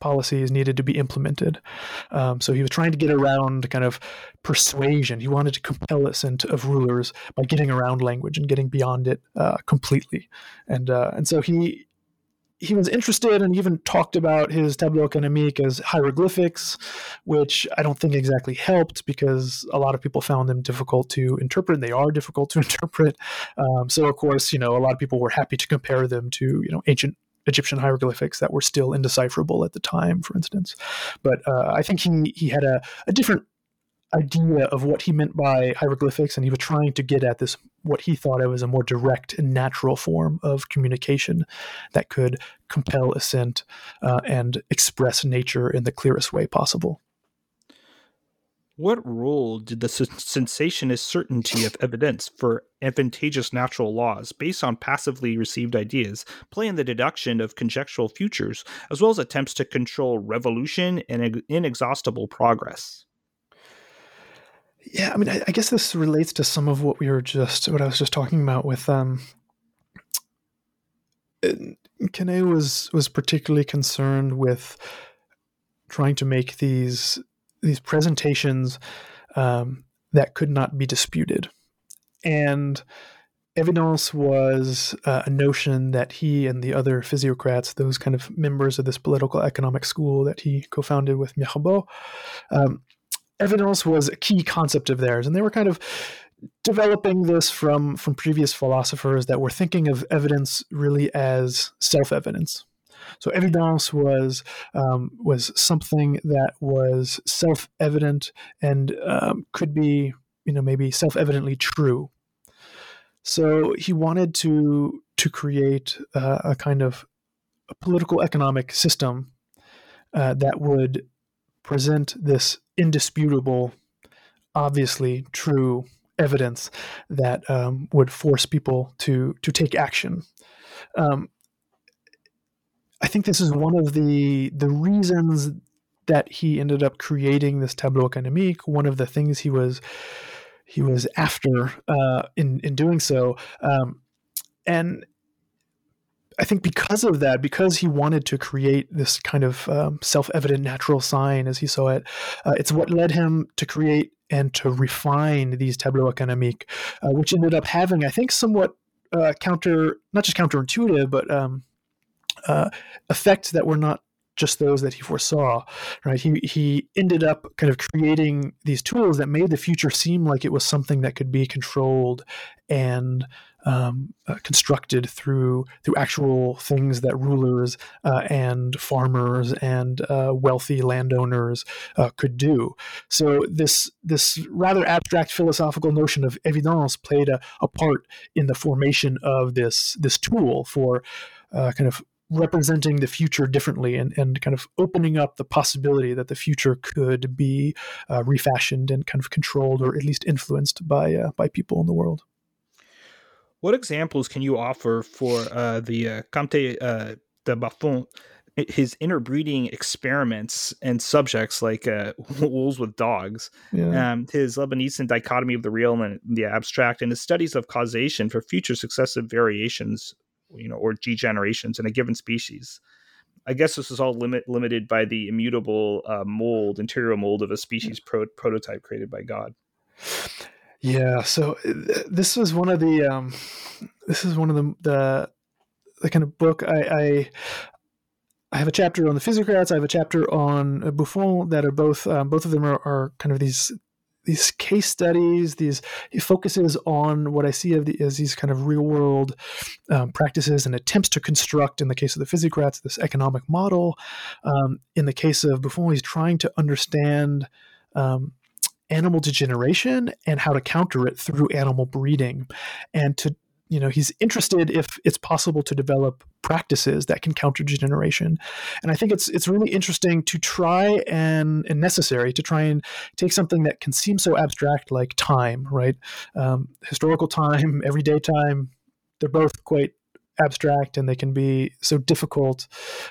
policies needed to be implemented. Um, so he was trying to get around kind of persuasion. He wanted to compel assent of rulers by getting around language and getting beyond it uh, completely. And uh, and so he he was interested and even talked about his tableau économique as hieroglyphics, which I don't think exactly helped because a lot of people found them difficult to interpret. And They are difficult to [LAUGHS] interpret. Um, so, of course, you know, a lot of people were happy to compare them to, you know, ancient Egyptian hieroglyphics that were still indecipherable at the time, for instance. But uh, I think he he had a, a different idea of what he meant by hieroglyphics, and he was trying to get at this what he thought of as a more direct and natural form of communication that could compel assent uh, and express nature in the clearest way possible. What role did the sensationist certainty of evidence for advantageous natural laws based on passively received ideas play in the deduction of conjectural futures, as well as attempts to control revolution and inexhaustible progress? Yeah, I mean, I, I, guess this relates to some of what we were just, what I was just talking about with, um, Quesnay was was particularly concerned with trying to make these these presentations um, that could not be disputed, and evidence was uh, a notion that he and the other physiocrats, those kind of members of this political economic school that he co-founded with Mirabeau, um, evidence was a key concept of theirs, and they were kind of developing this from from previous philosophers that were thinking of evidence really as self-evidence. So evidence was um, was something that was self-evident and um, could be, you know, maybe self-evidently true. So he wanted to to create uh, a kind of a political economic system uh, that would present this indisputable, obviously true evidence that um, would force people to to take action. Um, I think this is one of the the reasons that he ended up creating this tableau économique. One of the things he was he was after uh, in in doing so, um, and I think because of that, because he wanted to create this kind of um, self-evident natural sign as he saw it, uh, it's what led him to create and to refine these tableaux économiques, uh, which ended up having, I think, somewhat uh, counter, not just counterintuitive, but um, uh, effects that were not just those that he foresaw. Right? He he ended up kind of creating these tools that made the future seem like it was something that could be controlled and um, uh, constructed through through actual things that rulers uh, and farmers and uh, wealthy landowners uh, could do. So this this rather abstract philosophical notion of evidence played a, a part in the formation of this this tool for uh, kind of representing the future differently and, and kind of opening up the possibility that the future could be uh, refashioned and kind of controlled or at least influenced by by people in the world. What examples can you offer for uh, the uh, Comte uh, de Buffon, his interbreeding experiments and subjects like uh, [LAUGHS] wolves with dogs, yeah. um, his Leibnizian dichotomy of the real and the abstract, and his studies of causation for future successive variations, you know, or degenerations in a given species? I guess this is all limit, limited by the immutable uh, mold, interior mold of a species pro- prototype created by God. Yeah, so uh, this was one of the um, this is one of the the, the kind of book I, I I have a chapter on the physiocrats. I have a chapter on uh, Buffon that are both um, both of them are, are, kind of these these case studies. These he focuses on what I see the, as these kind of real world um, practices and attempts to construct. In the case of the physiocrats, this economic model. Um, in the case of Buffon, he's trying to understand um, animal degeneration and how to counter it through animal breeding and to you know he's interested if it's possible to develop practices that can counter degeneration and i think it's it's really interesting to try and, and necessary to try and take something that can seem so abstract like time right um, historical time [LAUGHS] everyday time they're both quite abstract and they can be so difficult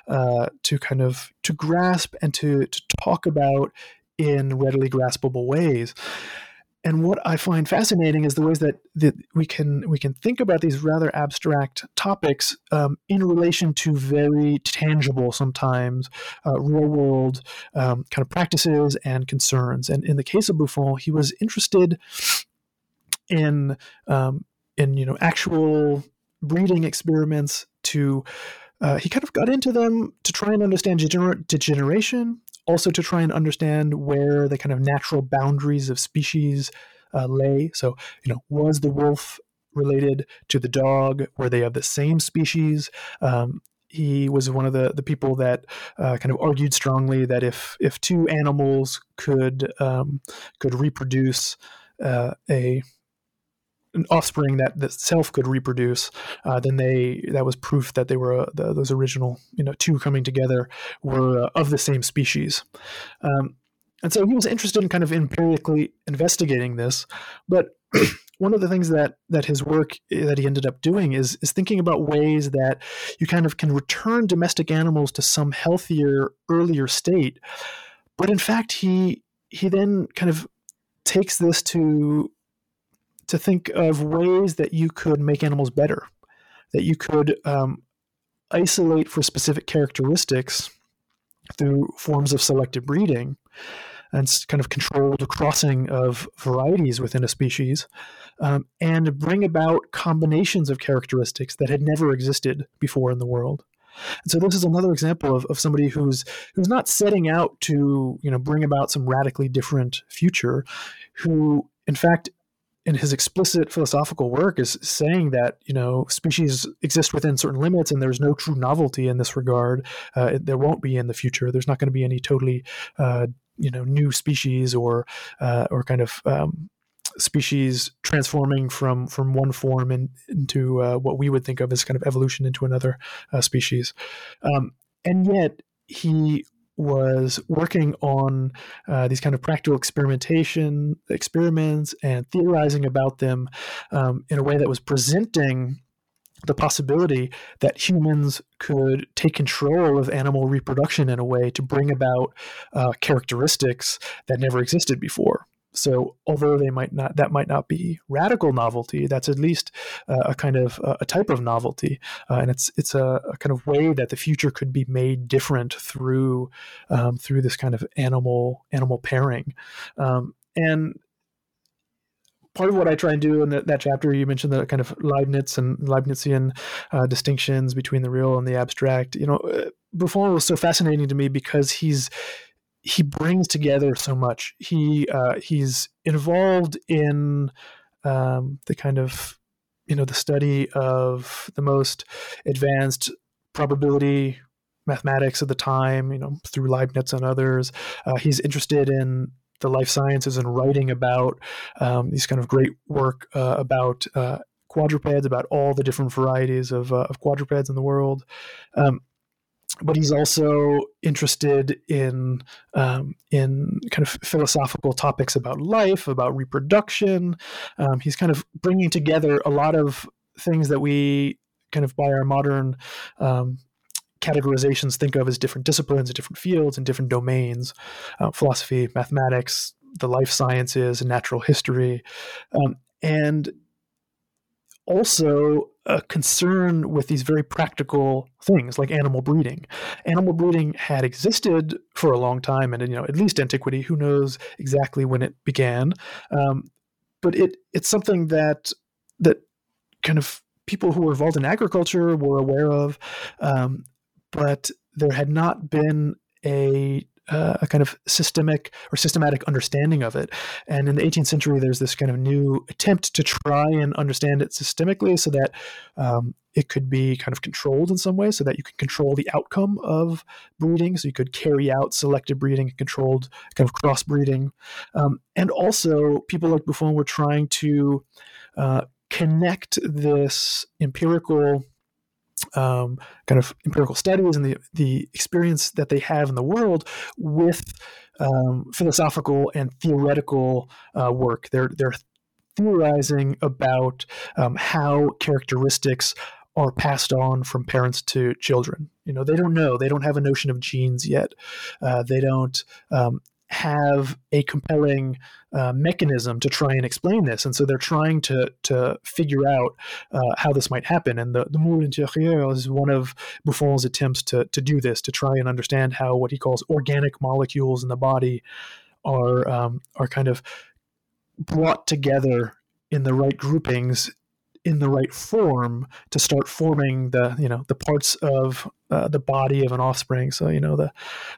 uh, to kind of to grasp and to to talk about in readily graspable ways. And what I find fascinating is the ways that, that we can we can think about these rather abstract topics um, in relation to very tangible, sometimes uh, real world um, kind of practices and concerns. And in the case of Buffon, he was interested in um, in you know actual breeding experiments to uh, he kind of got into them to try and understand degener- degeneration also to try and understand where the kind of natural boundaries of species uh, lay. So, you know, was the wolf related to the dog? Were they of the same species? Um, he was one of the, the people that uh, kind of argued strongly that if if two animals could um, could reproduce uh, a offspring that the self could reproduce, uh, then they that was proof that they were uh, the, those original you know two coming together were uh, of the same species. Um, and so he was interested in kind of empirically investigating this, but [CLEARS THROAT] one of the things that that his work eh, that he ended up doing is is thinking about ways that you kind of can return domestic animals to some healthier earlier state. But in fact, he he then kind of takes this to to think of ways that you could make animals better, that you could um, isolate for specific characteristics through forms of selective breeding and kind of controlled crossing of varieties within a species, um, and bring about combinations of characteristics that had never existed before in the world. And so this is another example of, of somebody who's who's not setting out to you know bring about some radically different future, who in fact in his explicit philosophical work is saying that you know species exist within certain limits and there's no true novelty in this regard. Uh, there won't be in the future. There's not going to be any totally uh, you know new species or uh, or kind of um, species transforming from from one form in, into uh, what we would think of as kind of evolution into another uh, species. Um, and yet he was working on uh, these kind of practical experimentation experiments and theorizing about them um, in a way that was presenting the possibility that humans could take control of animal reproduction in a way to bring about uh, characteristics that never existed before. So, although they might not, that might not be radical novelty. That's at least uh, a kind of uh, a type of novelty, uh, and it's it's a, a, kind of way that the future could be made different through um, through this kind of animal animal pairing. Um, and part of what I try and do in that, that chapter, you mentioned the kind of Leibniz and Leibnizian uh, distinctions between the real and the abstract. You know, uh, Buffon was so fascinating to me because he's he brings together so much. He uh, he's involved in um, the kind of you know the study of the most advanced probability mathematics of the time. You know through Leibniz and others. Uh, he's interested in the life sciences and writing about um, these kind of great work uh, about uh, quadrupeds, about all the different varieties of, uh, of quadrupeds in the world. Um, but he's also interested in um, in kind of philosophical topics about life, about reproduction. Um, he's kind of bringing together a lot of things that we kind of by our modern um, categorizations think of as different disciplines, and different fields, and different domains: uh, philosophy, mathematics, the life sciences, and natural history, um, and also a concern with these very practical things like animal breeding. Animal breeding had existed for a long time, and you know at least antiquity. Who knows exactly when it began? Um, but it it's something that that kind of people who were involved in agriculture were aware of, um, but there had not been a uh, a kind of systemic or systematic understanding of it. And in the 18th century, there's this kind of new attempt to try and understand it systemically so that um, it could be kind of controlled in some way, so that you can control the outcome of breeding. So you could carry out selective breeding, and controlled kind of crossbreeding. Um, and also, people like Buffon were trying to uh, connect this empirical um, kind of empirical studies and the the experience that they have in the world with um, philosophical and theoretical uh, work. They're they're theorizing about um, how characteristics are passed on from parents to children. You know, they don't know. They don't have a notion of genes yet. Uh, they don't. Um, have a compelling uh, mechanism to try and explain this, and so they're trying to to figure out uh, how this might happen. And the the Moule intérieur is one of Buffon's attempts to to do this, to try and understand how what he calls organic molecules in the body are um, are kind of brought together in the right groupings in the right form to start forming the you know the parts of uh, the body of an offspring. So you know the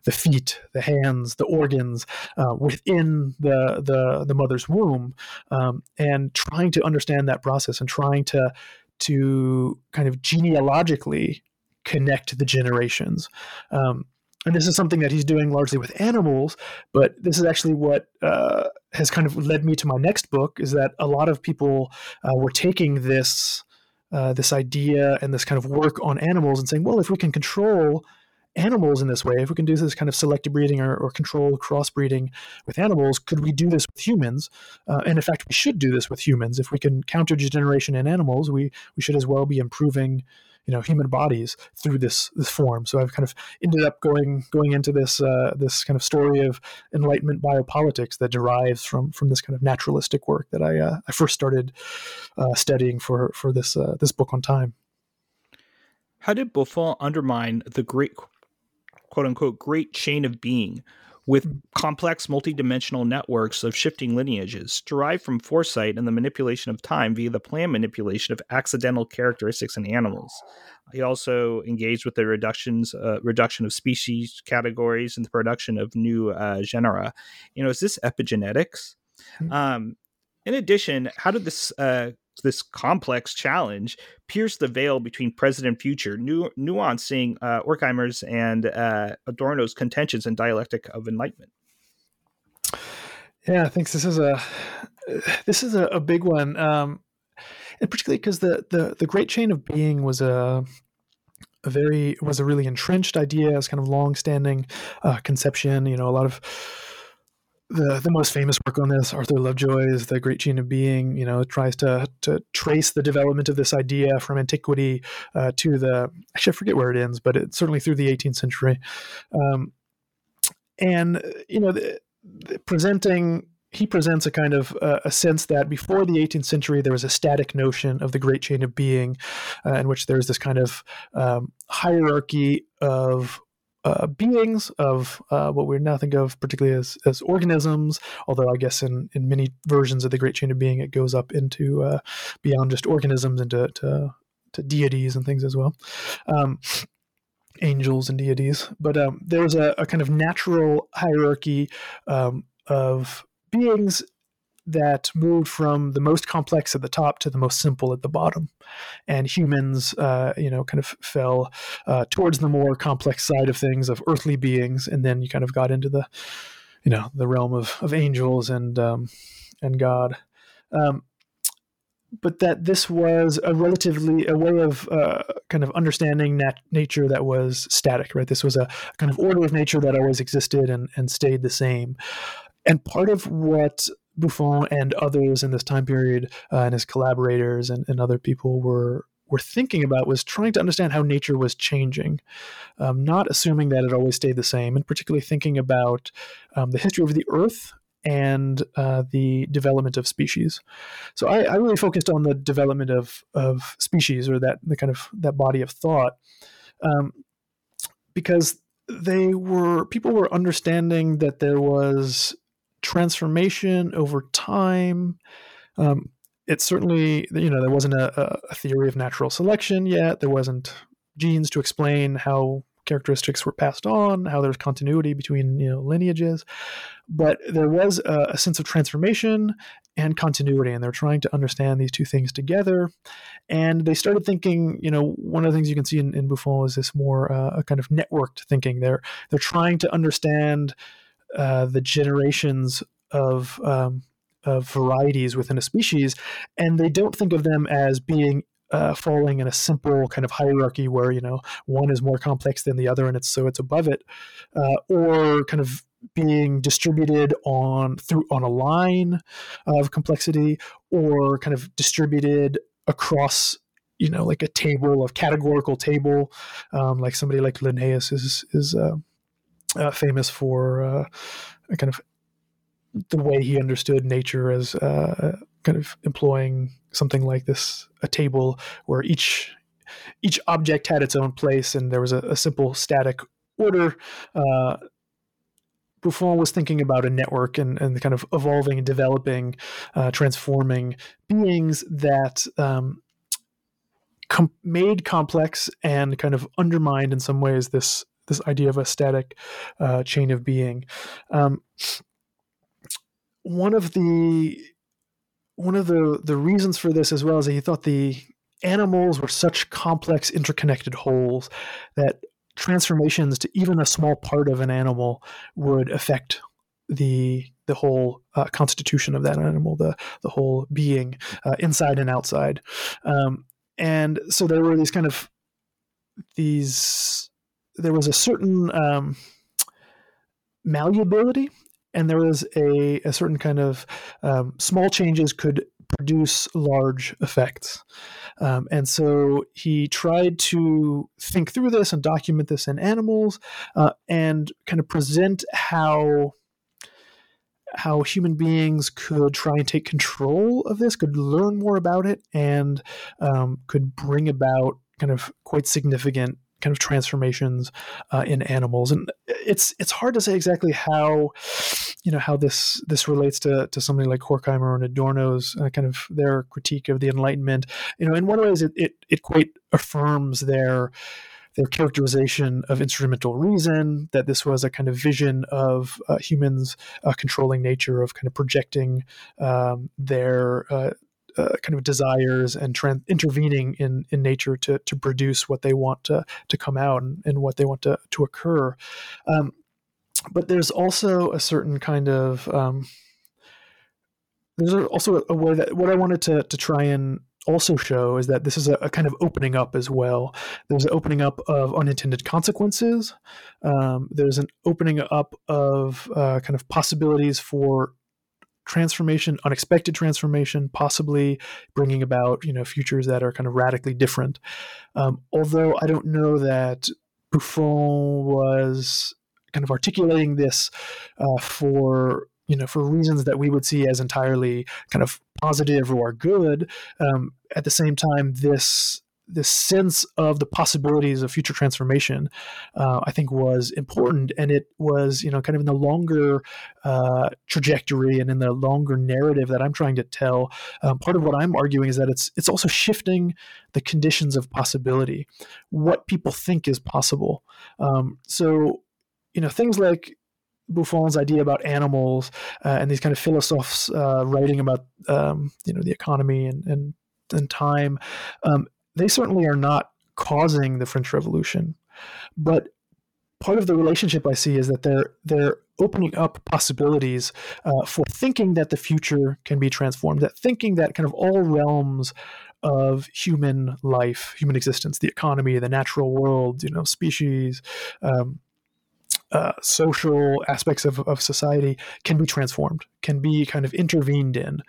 the feet the hands the organs uh, within the, the the mother's womb um, and trying to understand that process and trying to to kind of genealogically connect the generations. Um, and this is something that he's doing largely with animals but this is actually what uh, has kind of led me to my next book is that a lot of people uh, were taking this uh, this idea and this kind of work on animals and saying well if we can control animals in this way if we can do this kind of selective breeding or, or controlled crossbreeding with animals could we do this with humans? Uh, and in fact we should do this with humans. If we can counter degeneration in animals we we should as well be improving you know human bodies through this this form. So I've kind of ended up going going into this uh, this kind of story of enlightenment biopolitics that derives from from this kind of naturalistic work that I uh, I first started uh, studying for for this uh, this book on time. How did Buffon undermine the great quote unquote great chain of being with complex multidimensional networks of shifting lineages derived from foresight and the manipulation of time via the planned manipulation of accidental characteristics in animals. He also engaged with the reductions uh, reduction of species categories and the production of new uh, genera. You know, is this epigenetics? Mm-hmm. Um, in addition, how did this uh, this complex challenge pierce the veil between present and future, nu- nuancing uh, Horkheimer's and uh, Adorno's contentions and dialectic of enlightenment. Yeah, thanks. This is a this is a, a big one, um, and particularly because the, the the great chain of being was a a very was a really entrenched idea, as kind of long standing uh, conception. You know, a lot of the the most famous work on this, Arthur Lovejoy's The Great Chain of Being, you know, tries to to trace the development of this idea from antiquity uh, to the actually I forget where it ends, but it's certainly through the 18th century, um, and you know, the, the presenting he presents a kind of uh, a sense that before the 18th century there was a static notion of the great chain of being uh, in which there's this kind of um, hierarchy of uh, beings of uh, what we now think of particularly as, as organisms, although I guess in, in many versions of the Great Chain of Being, it goes up into uh, beyond just organisms into to, to deities and things as well. Um, angels and deities. But um, there's a, a, kind of natural hierarchy um, of beings that moved from the most complex at the top to the most simple at the bottom. And humans, uh, you know, kind of fell uh, towards the more complex side of things of earthly beings, and then you kind of got into the, you know, the realm of, of angels and um, and God. Um, but that this was a relatively a way of uh, kind of understanding nat- nature that was static, right? This was a kind of order of nature that always existed and, and stayed the same. And part of what Buffon and others in this time period, uh, and his collaborators and, and other people were were thinking about was trying to understand how nature was changing, um, not assuming that it always stayed the same, and particularly thinking about um, the history of the Earth and uh, the development of species. So I, I, really focused on the development of of species or that the kind of that body of thought, um, because they were people were understanding that there was transformation over time. Um, it certainly, you know, there wasn't a, a, theory of natural selection yet. There wasn't genes to explain how characteristics were passed on, how there's continuity between you know lineages, but there was a, a, sense of transformation and continuity, and they're trying to understand these two things together. And they started thinking, you know, one of the things you can see in, in Buffon is this more uh, a kind of networked thinking. They're they're trying to understand uh, the generations of um, of varieties within a species, and they don't think of them as being uh, falling in a simple kind of hierarchy where you know one is more complex than the other, and it's so it's above it, uh, or kind of being distributed on through on a line of complexity, or kind of distributed across you know like a table of categorical table, um, like somebody like Linnaeus is is. Uh, uh, famous for uh, kind of the way he understood nature as uh, kind of employing something like this a table where each each object had its own place and there was a, a simple static order uh, Buffon was thinking about a network and, and kind of evolving and developing, uh, transforming beings that um, com- made complex and kind of undermined in some ways this this idea of a static uh, chain of being. Um, one of the one of the the reasons for this as well is that he thought the animals were such complex interconnected wholes that transformations to even a small part of an animal would affect the the whole uh, constitution of that animal, the the whole being, uh, inside and outside. Um, and so there were these kind of these. There was a certain um, malleability, and there was a, a certain kind of um, small changes could produce large effects. Um, and so he tried to think through this and document this in animals uh, and kind of present how how human beings could try and take control of this, could learn more about it, and um, could bring about kind of quite significant kind of transformations uh, in animals. And it's it's hard to say exactly how you know how this this relates to to somebody like Horkheimer and Adorno's uh, kind of their critique of the Enlightenment. You know, in one ways, it it, it quite affirms their their characterization of instrumental reason, that this was a kind of vision of uh, humans uh, controlling nature, of kind of projecting um, their uh, uh, kind of desires and intervening in, in nature to, to produce what they want to, to come out and, and what they want to, to occur. Um, but there's also a certain kind of um, there's also a way that what I wanted to to try and also show is that this is a, a kind of opening up as well. There's an opening up of unintended consequences. Um, there's an opening up of uh, kind of possibilities for transformation, unexpected transformation, possibly bringing about you know futures that are kind of radically different. Um, although I don't know that Buffon was kind of articulating this uh, for you know for reasons that we would see as entirely kind of positive or good. Um, at the same time, this this sense of the possibilities of future transformation, uh, I think, was important, and it was you know kind of in the longer uh, trajectory and in the longer narrative that I'm trying to tell. Um, part of what I'm arguing is that it's it's also shifting the conditions of possibility, what people think is possible. Um, so, you know, things like Buffon's idea about animals uh, and these kind of philosophers uh, writing about um, you know the economy and and, and time. Um, they certainly are not causing the French Revolution, but part of the relationship I see is that they're they're opening up possibilities uh, for thinking that the future can be transformed. That thinking that kind of all realms of human life, human existence, the economy, the natural world, you know, species, um, uh, social aspects of, of society can be transformed, can be kind of intervened in.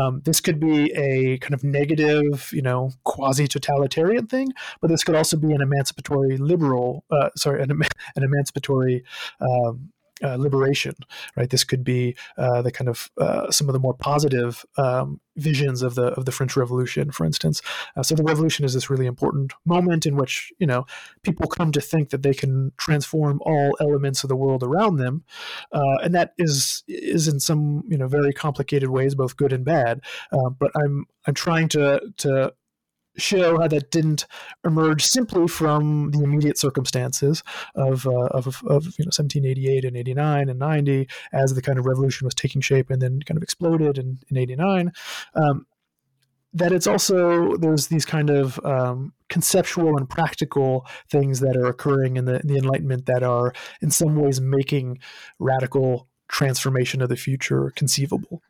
Um, this could be a kind of negative, you know, quasi totalitarian thing, but this could also be an emancipatory liberal, uh, sorry, an, [LAUGHS] an emancipatory um, uh, liberation, right? This could be uh, the kind of uh, some of the more positive um, visions of the of the French Revolution, for instance. Uh, so the Revolution is this really important moment in which you know people come to think that they can transform all elements of the world around them, uh, and that is is in some you know very complicated ways, both good and bad. But I'm I'm trying to to show how that didn't emerge simply from the immediate circumstances of, uh, of, of you know 1788 and 89 and 90 as the kind of revolution was taking shape and then kind of exploded in, in 89 um, that it's also there's these kind of um, conceptual and practical things that are occurring in the, in the enlightenment that are in some ways making radical transformation of the future conceivable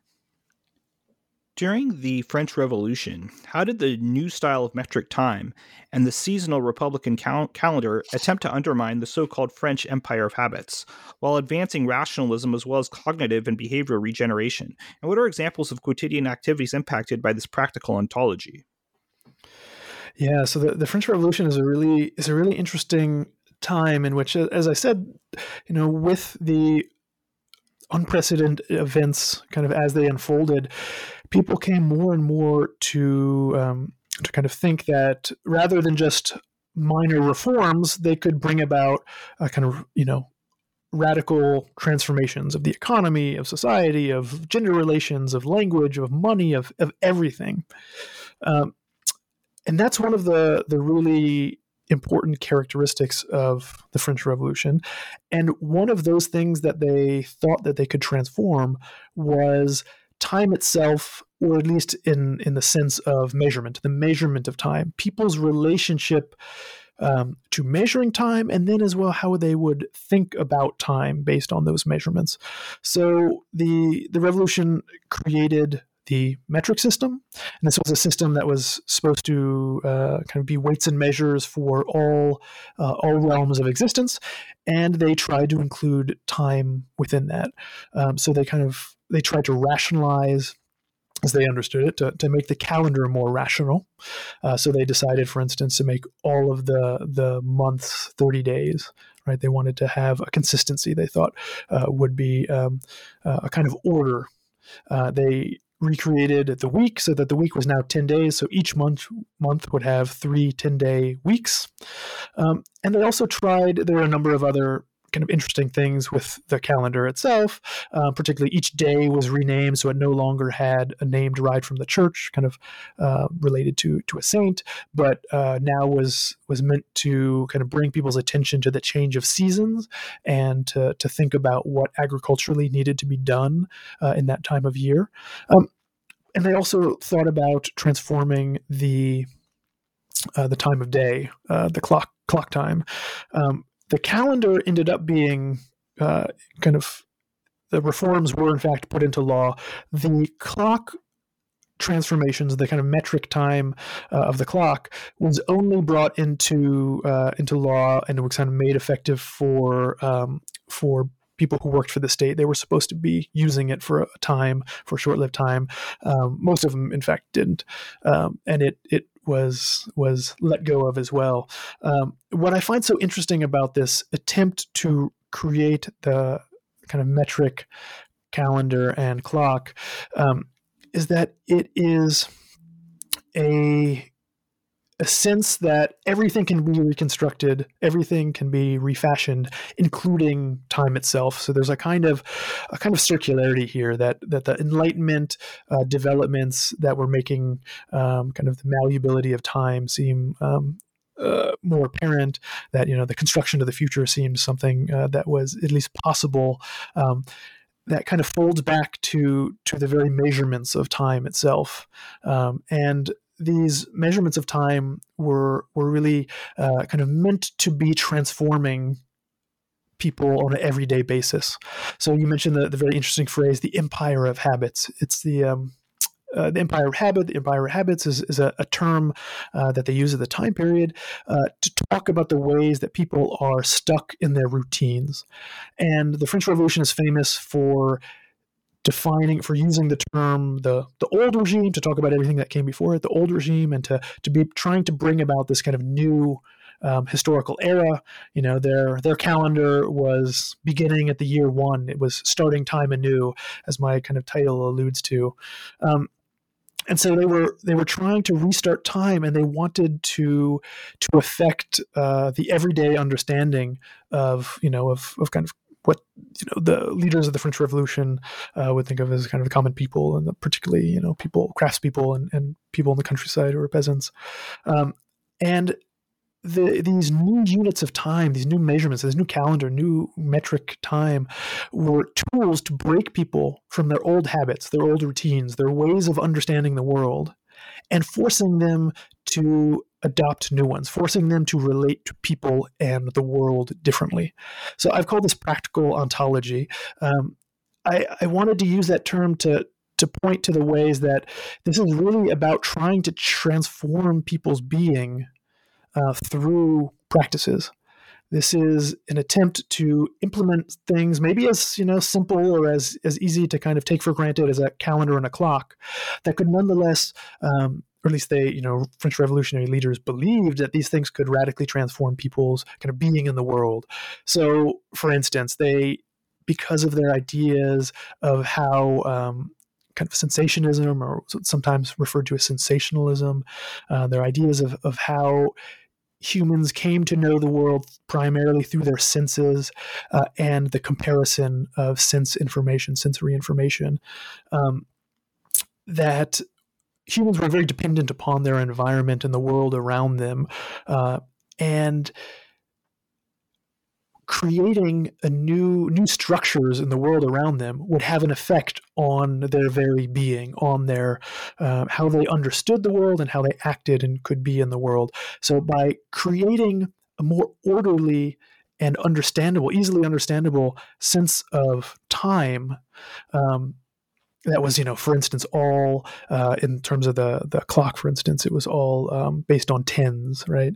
during the French Revolution, how did the new style of metric time and the seasonal Republican cal- calendar attempt to undermine the so called French empire of habits, while advancing rationalism as well as cognitive and behavioral regeneration? And what are examples of quotidian activities impacted by this practical ontology? Yeah, so the, the French Revolution is a really is a really interesting time in which, as I said, you know, with the unprecedented events kind of as they unfolded, people came more and more to um, to kind of think that rather than just minor reforms, they could bring about a kind of you know radical transformations of the economy, of society, of gender relations, of language, of money, of of everything. Um, and that's one of the the really important characteristics of the French Revolution. And one of those things that they thought that they could transform was time itself, or at least in, in the sense of measurement, the measurement of time, people's relationship um, to measuring time, and then as well how they would think about time based on those measurements. So the the revolution created the metric system. And this was a system that was supposed to uh, kind of be weights and measures for all uh, all realms of existence, and they tried to include time within that. Um, so they kind of they tried to rationalize as they understood it, to, to make the calendar more rational. Uh, so they decided, for instance, to make all of the the months 30 days. Right? They wanted to have a consistency. They thought uh, would be um, uh, a kind of order. Uh, they recreated the week so that the week was now 10 days. So each month month would have three 10 day weeks. Um, and they also tried there are a number of other kind of interesting things with the calendar itself. Uh, particularly, each day was renamed, so it no longer had a name derived from the church, kind of uh, related to to a saint, but uh, now was was meant to kind of bring people's attention to the change of seasons and to to think about what agriculturally needed to be done uh, in that time of year. Um, and they also thought about transforming the uh, the time of day, uh, the clock clock time. Um, the calendar ended up being uh, kind of the reforms were in fact put into law. The clock transformations, the kind of metric time uh, of the clock, was only brought into uh, into law and was kind of made effective for um, for people who worked for the state. They were supposed to be using it for a time, for a short-lived time. Um, most of them, in fact, didn't, um, and it it was was let go of as well. Um, what I find so interesting about this attempt to create the kind of metric calendar and clock um, is that it is a a sense that everything can be reconstructed, everything can be refashioned, including time itself. So there's a kind of a kind of circularity here that that the Enlightenment uh, developments that were making um, kind of the malleability of time seem um, uh, more apparent that you know the construction of the future seems something uh, that was at least possible um, that kind of folds back to to the very measurements of time itself um, and these measurements of time were were really uh, kind of meant to be transforming people on an everyday basis. So you mentioned the, the very interesting phrase, the empire of habits. It's the um, uh, the empire of habit, the empire of habits is, is a, a term uh, that they use at the time period uh, to talk about the ways that people are stuck in their routines. And the French Revolution is famous for defining for using the term the the old regime to talk about everything that came before it, the old regime, and to to be trying to bring about this kind of new um, historical era. You know, their their calendar was beginning at the year one. It was starting time anew, as my kind of title alludes to. Um, and so they were they were trying to restart time, and they wanted to to affect uh, the everyday understanding of you know of of kind of what you know the leaders of the French Revolution uh, would think of as kind of the common people, and particularly you know people, craftspeople, and, and people in the countryside who were peasants, um, and the, these new units of time, these new measurements, this new calendar, new metric time, were tools to break people from their old habits, their old routines, their ways of understanding the world, and forcing them to adopt new ones, forcing them to relate to people and the world differently. So I've called this practical ontology. Um, I, I wanted to use that term to to point to the ways that this is really about trying to transform people's being uh, through practices. This is an attempt to implement things maybe as you know simple or as as easy to kind of take for granted as a calendar and a clock that could nonetheless um, or at least they, you know, French revolutionary leaders believed that these things could radically transform people's kind of being in the world. So, for instance, they because of their ideas of how um, kind of sensationism, or sometimes referred to as sensationalism, uh, their ideas of, of how humans came to know the world primarily through their senses uh, and the comparison of sense information, sensory information, um, that humans were very dependent upon their environment and the world around them. Uh, and creating a new new structures in the world around them would have an effect on their very being on their uh, how they understood the world and how they acted and could be in the world. So by creating a more orderly and understandable easily understandable sense of time um, that was you know for instance all uh, in terms of the the clock for instance it was all um, based on tens right?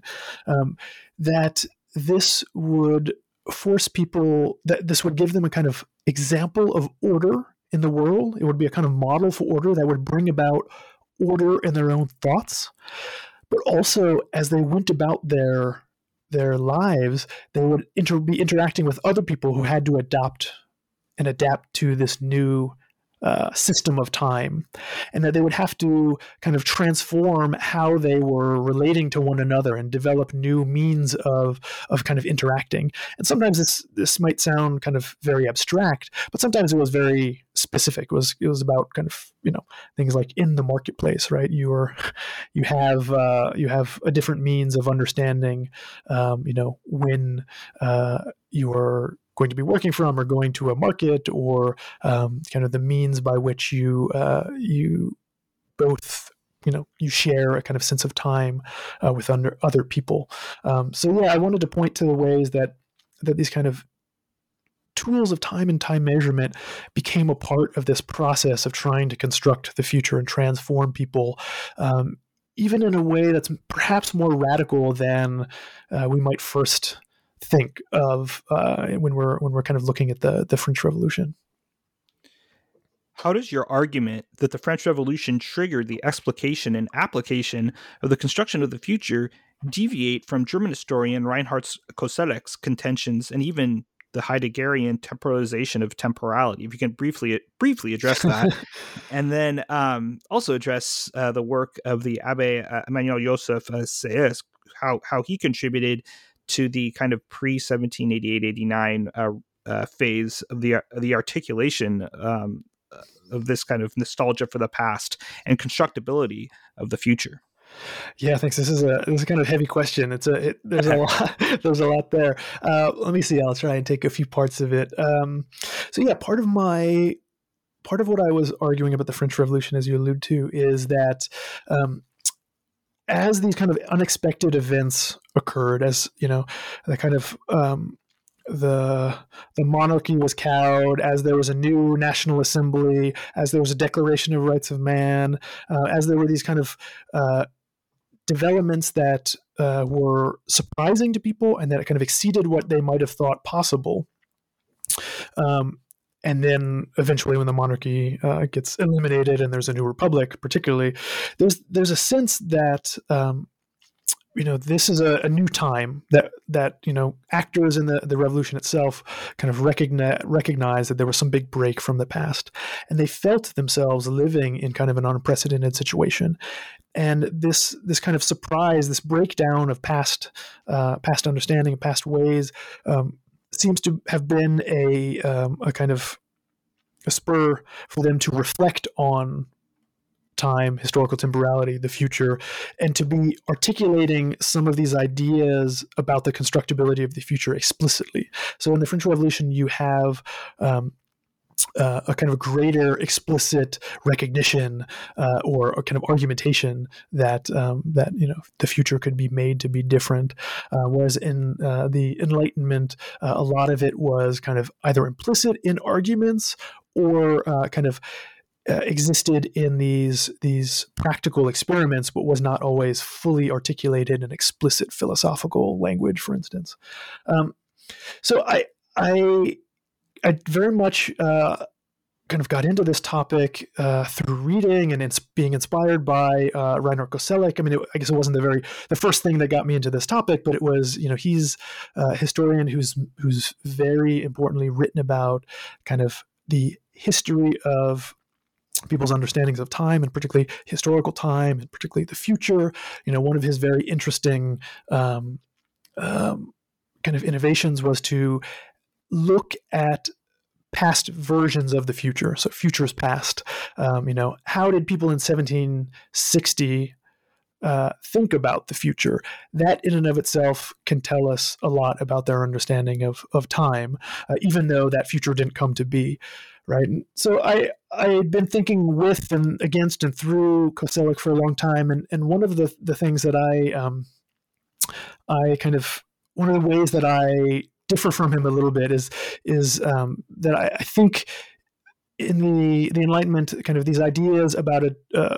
Um, that this would force people that this would give them a kind of example of order in the world. It would be a kind of model for order that would bring about order in their own thoughts. But also, as they went about their their lives, they would inter- be interacting with other people who had to adopt and adapt to this new uh, system of time, and that they would have to kind of transform how they were relating to one another and develop new means of of kind of interacting. And sometimes this this might sound kind of very abstract, but sometimes it was very specific. It was it was about kind of you know things like in the marketplace, right? You are [LAUGHS] you have uh, you have a different means of understanding, um, you know, when uh, you are going to be working from or going to a market or um, kind of the means by which you uh, you both you know you share a kind of sense of time uh, with under other people. Um, so yeah i wanted to point to the ways that that these kind of tools of time and time measurement became a part of this process of trying to construct the future and transform people um, even in a way that's perhaps more radical than uh, we might first think of uh, when we're when we're kind of looking at the the French Revolution. How does your argument that the French Revolution triggered the explication and application of the construction of the future deviate from German historian Reinhard Koselleck's contentions and even the Heideggerian temporalization of temporality? If you can briefly briefly address that, [LAUGHS] and then um, also address uh, the work of the Abbe uh, Emmanuel Joseph uh, Sieyès, how how he contributed to the kind of pre 1788 89 uh, uh, phase of the the articulation um, uh, of this kind of nostalgia for the past and constructability of the future. Yeah, thanks. This is a this is kind of heavy question. It's a it, there's a [LAUGHS] lot there's a lot there. Uh, let me see. I'll try and take a few parts of it. Um, so yeah, part of my part of what I was arguing about the French Revolution, as you allude to, is that um, as these kind of unexpected events occurred, as you know, the kind of um, the the monarchy was cowed, as there was a new national assembly, as there was a Declaration of Rights of Man, uh, as there were these kind of uh, developments that uh, were surprising to people and that kind of exceeded what they might have thought possible. Um, and then eventually when the monarchy uh, gets eliminated and there's a new republic particularly there's there's a sense that um, you know this is a, a, new time that that you know actors in the, the revolution itself kind of recognize recognize that there was some big break from the past. And they felt themselves living in kind of an unprecedented situation. And this this kind of surprise this breakdown of past uh, past understanding and past ways um, seems to have been a um, a kind of a spur for them to reflect on time, historical temporality, the future, and to be articulating some of these ideas about the constructibility of the future explicitly. So in the French Revolution, you have um, uh, a kind of greater explicit recognition uh, or a kind of argumentation that um, that you know the future could be made to be different. Uh, whereas in uh, the Enlightenment, uh, a lot of it was kind of either implicit in arguments or uh, kind of existed in these these practical experiments, but was not always fully articulated in explicit philosophical language, for instance. Um, so I I I very much uh, kind of got into this topic uh, through reading and ins- being inspired by uh, Reinhard Koselleck. I mean, it, I guess it wasn't the very the first thing that got me into this topic, but it was you know he's a historian who's who's very importantly written about kind of the history of people's understandings of time and particularly historical time and particularly the future. You know, one of his very interesting um, um, kind of innovations was to look at past versions of the future. So future is past. Um, you know, how did people in 1760 uh, think about the future? That in and of itself can tell us a lot about their understanding of of time, uh, even though that future didn't come to be. Right. So I I had been thinking with and against and through Koselleck for a long time, and and one of the the things that I um, I kind of one of the ways that I differ from him a little bit is is um, that I, I, think in the the Enlightenment, kind of these ideas about a, uh,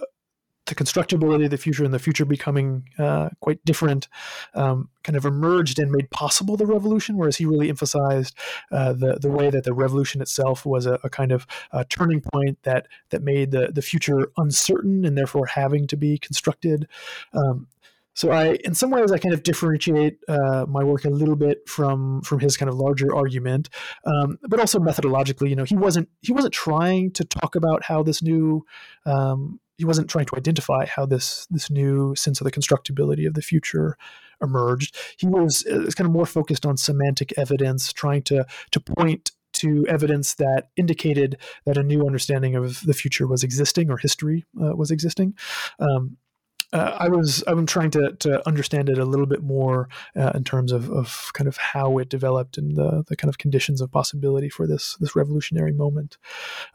the constructibility of the future and the future becoming uh, quite different, um, kind of emerged and made possible the revolution. Whereas he really emphasized uh, the the way that the revolution itself was a, a kind of uh, turning point that that made the the future uncertain and therefore having to be constructed. Um, so I, in some ways, I kind of differentiate uh, my work a little bit from from his kind of larger argument, um, but also methodologically. You know, he wasn't he wasn't trying to talk about how this new um, he wasn't trying to identify how this this new sense of the constructibility of the future emerged. He was, uh, was kind of more focused on semantic evidence, trying to to point to evidence that indicated that a new understanding of the future was existing or history uh, was existing. Um, uh, I was I'm trying to to understand it a little bit more uh, in terms of, of kind of how it developed and the the kind of conditions of possibility for this this revolutionary moment.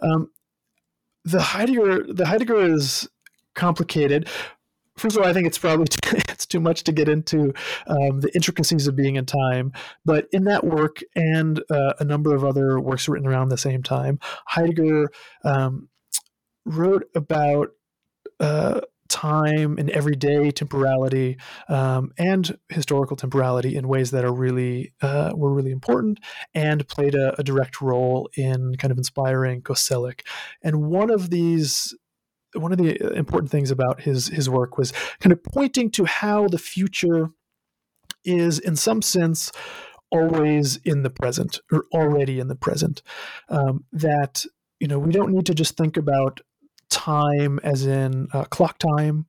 Um, the Heidegger the Heidegger is complicated. First of all, I think it's probably [LAUGHS] too, it's too much to get into um, the intricacies of being in time. But in that work and uh, a number of other works written around the same time, Heidegger um, wrote about uh, time and everyday temporality um, and historical temporality in ways that are really uh, were really important and played a, a, direct role in kind of inspiring Koselleck. And one of these one of the important things about his his work was kind of pointing to how the future is in some sense always in the present or already in the present um, that you know we don't need to just think about time as in uh, clock time,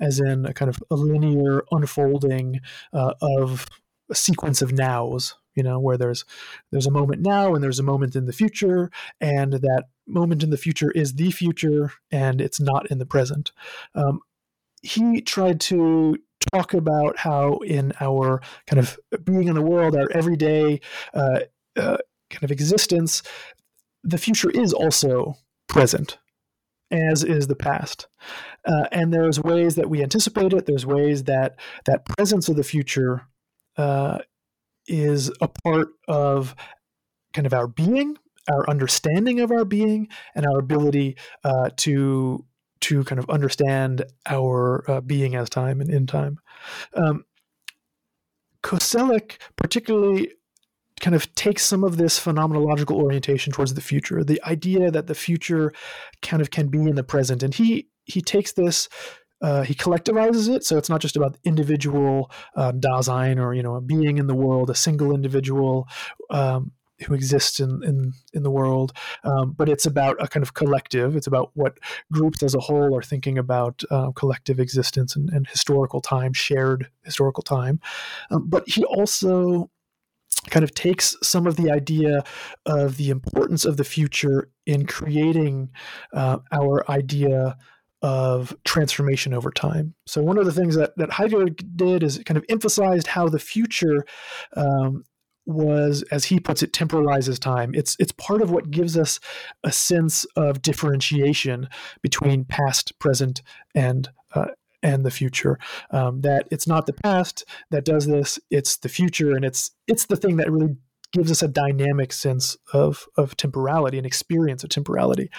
as in a kind of a linear unfolding uh, of a sequence of nows. You know, where there's there's a moment now and there's a moment in the future, and that moment in the future is the future, and it's not in the present. Um, he tried to talk about how in our kind of being in the world, our everyday uh, uh, kind of existence, the future is also present as is the past. Uh, and there's ways that we anticipate it. There's ways that that presence of the future uh, is a part of kind of our being, our understanding of our being, and our ability uh, to to kind of understand our uh, being as time and in time. Um, Koselleck particularly kind of takes some of this phenomenological orientation towards the future, the idea that the future kind of can be in the present. And he he takes this uh, he collectivizes it, so it's not just about individual uh, Dasein or you know a being in the world, a single individual um, who exists in in, in the world, um, but it's about a kind of collective. It's about what groups as a whole are thinking about uh, collective existence and, and, historical time, shared historical time. Um, but he also kind of takes some of the idea of the importance of the future in creating uh, our idea of transformation over time. So one of the things that, that Heidegger did is kind of emphasized how the future um, was, as he puts it, temporalizes time. It's it's part of what gives us a sense of differentiation between past, present, and uh, and the future. Um, that it's not the past that does this; it's the future, and it's it's the thing that really gives us a dynamic sense of of temporality and experience of temporality.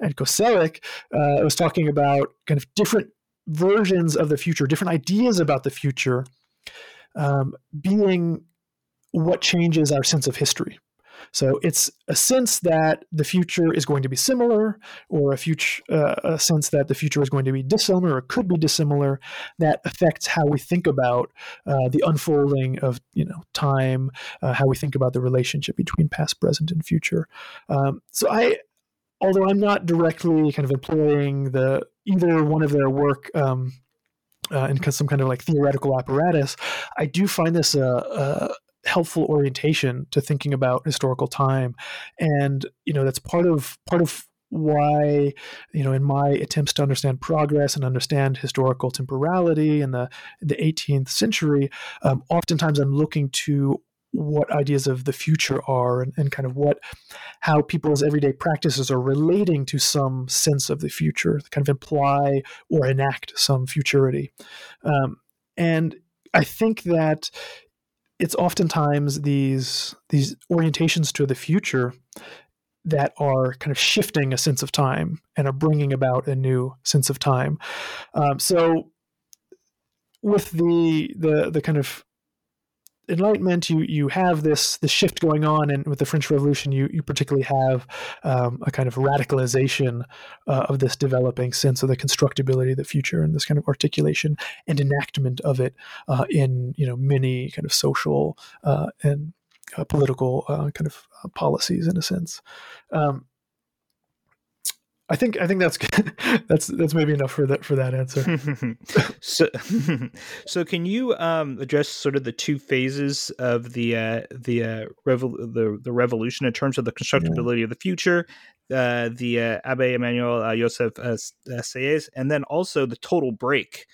And Koselleck uh, was talking about kind of different versions of the future, different ideas about the future, um, being what changes our sense of history. So it's a sense that the future is going to be similar, or a future uh, a sense that the future is going to be dissimilar or could be dissimilar that affects how we think about uh, the unfolding of you know time, uh, how we think about the relationship between past, present, and future. Um, so I although I'm not directly kind of employing the either one of their work um, uh, in some kind of like theoretical apparatus, I do find this a, a, helpful orientation to thinking about historical time, and you know that's part of part of why you know in my attempts to understand progress and understand historical temporality in the the 18th century um, oftentimes i'm looking to what ideas of the future are and, and, kind of what how people's everyday practices are relating to some sense of the future kind of imply or enact some futurity. Um, and i think that it's oftentimes these these orientations to the future that are kind of shifting a sense of time and are bringing about a new sense of time. Um, so with the the the kind of Enlightenment, you you have this this shift going on, and with the French Revolution, you you particularly have um, a kind of radicalization uh, of this developing sense of the constructibility of the future, and this kind of articulation and enactment of it uh, in you know many kind of social uh, and uh, political uh, kind of uh, policies, in a sense. Um, I think I think that's [LAUGHS] that's that's maybe enough for that for that answer. [LAUGHS] so, [LAUGHS] so can you um, address sort of the two phases of the uh, the uh, revol- the the revolution in terms of the constructibility yeah. of the future, uh, the uh, Abbe Emmanuel uh, Joseph uh, Sieyès, and then also the total break.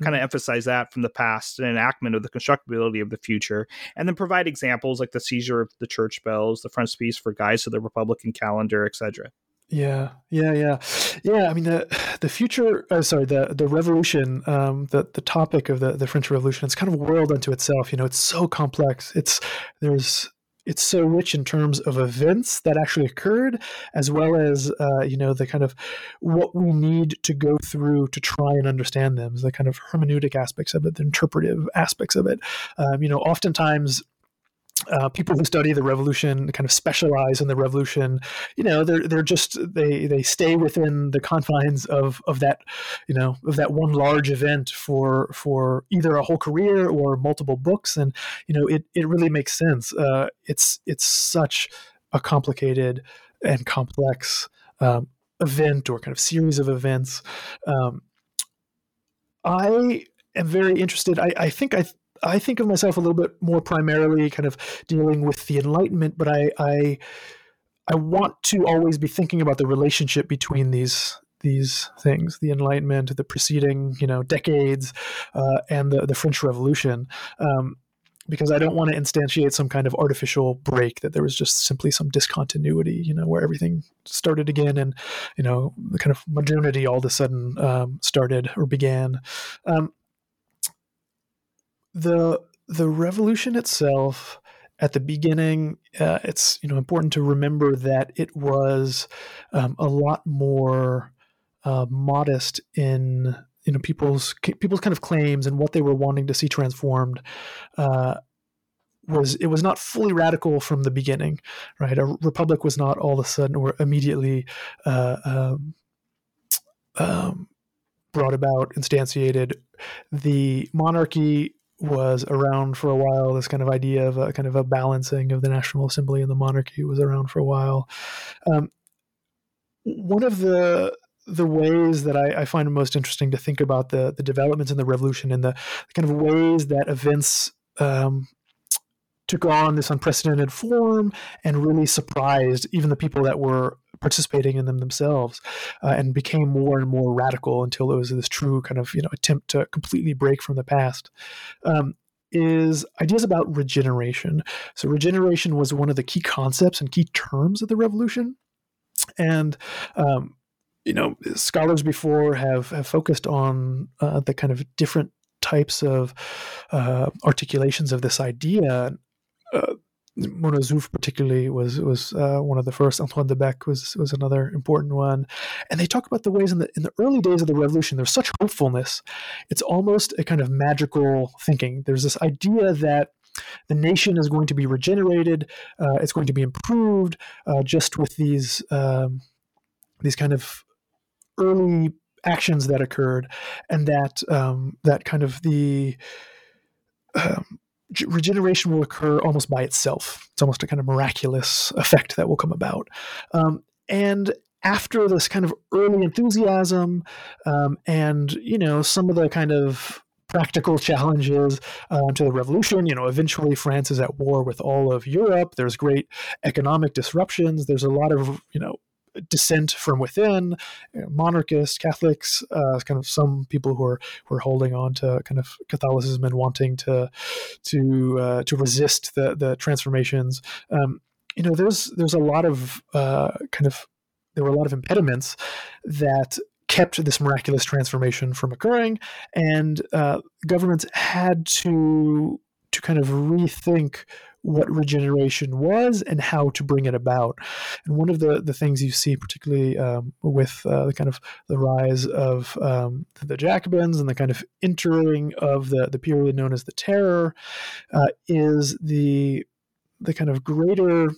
Kind of mm-hmm. emphasize that from the past and enactment of the constructibility of the future, and then provide examples like the seizure of the church bells, the front frontispiece for guys to the Republican calendar, etc. Yeah, yeah, yeah, yeah. I mean, the [SIGHS] the future. Uh, sorry, the the revolution. Um, the the topic of the the French Revolution. It's kind of a world unto itself. You know, it's so complex. It's there's it's so rich in terms of events that actually occurred, as well as uh, you know the kind of what we need to go through to try and understand them, the kind of hermeneutic aspects of it, the interpretive aspects of it. Um, you know, oftentimes uh, people who study the revolution kind of specialize in the revolution. You know, they're they're just they they stay within the confines of of that you know of that one large event for for either a whole career or multiple books, and you know it it really makes sense. Uh, it's it's such a complicated and complex um, event or kind of series of events. Um, I am very interested. I, I think I I think of myself a little bit more primarily kind of dealing with the Enlightenment, but I, I I want to always be thinking about the relationship between these these things, the Enlightenment, the preceding you know decades, uh, and the the French Revolution. Um, because I don't want to instantiate some kind of artificial break that there was just simply some discontinuity, you know, where everything started again and, you know, the kind of modernity all of a sudden um, started or began. Um, the the revolution itself at the beginning, uh, it's you know important to remember that it was um, a lot more uh, modest in you know people's people's kind of claims and what they were wanting to see transformed. Uh, was it was not fully radical from the beginning, right? A republic was not all of a sudden or immediately uh, um, um, brought about, instantiated. The monarchy was around for a while. This kind of idea of a kind of a balancing of the National Assembly and the monarchy was around for a while. Um, one of the the ways that I, I, find most interesting to think about the the developments in the revolution and the, the kind of ways that events um, took on this unprecedented form and really surprised even the people that were participating in them themselves uh, and became more and more radical until it was this true kind of you know attempt to completely break from the past. Um, is ideas about regeneration. So regeneration was one of the key concepts and key terms of the revolution. And um, you know scholars before have, have focused on uh, the kind of different types of uh, articulations of this idea. Uh, Mona Ozouf particularly was was uh, one of the first. Antoine de Baecque was was another important one, and they talk about the ways in the in the early days of the revolution. There's such hopefulness; it's almost a kind of magical thinking. There's this idea that the nation is going to be regenerated, uh, it's going to be improved uh, just with these um, these kind of early actions that occurred, and that um, that kind of the um, regeneration will occur almost by itself. It's almost a kind of miraculous effect that will come about. Um, and after this kind of early enthusiasm um, and you know some of the kind of practical challenges uh, to the revolution. You know, eventually France is at war with all of Europe. There's great economic disruptions. There's a lot of you know dissent from within, know, monarchists, Catholics, uh, kind of some people who are who are holding on to kind of Catholicism and wanting to to uh, to resist the the transformations. Um, you know, there's there's a lot of uh, kind of there were a lot of impediments that kept this miraculous transformation from occurring, and uh, governments had to to kind of rethink what regeneration was and how to bring it about. And one of the, the things you see, particularly um, with uh, the kind of the rise of um, the Jacobins and the kind of entering of the, the period known as the Terror, uh, is the the kind of greater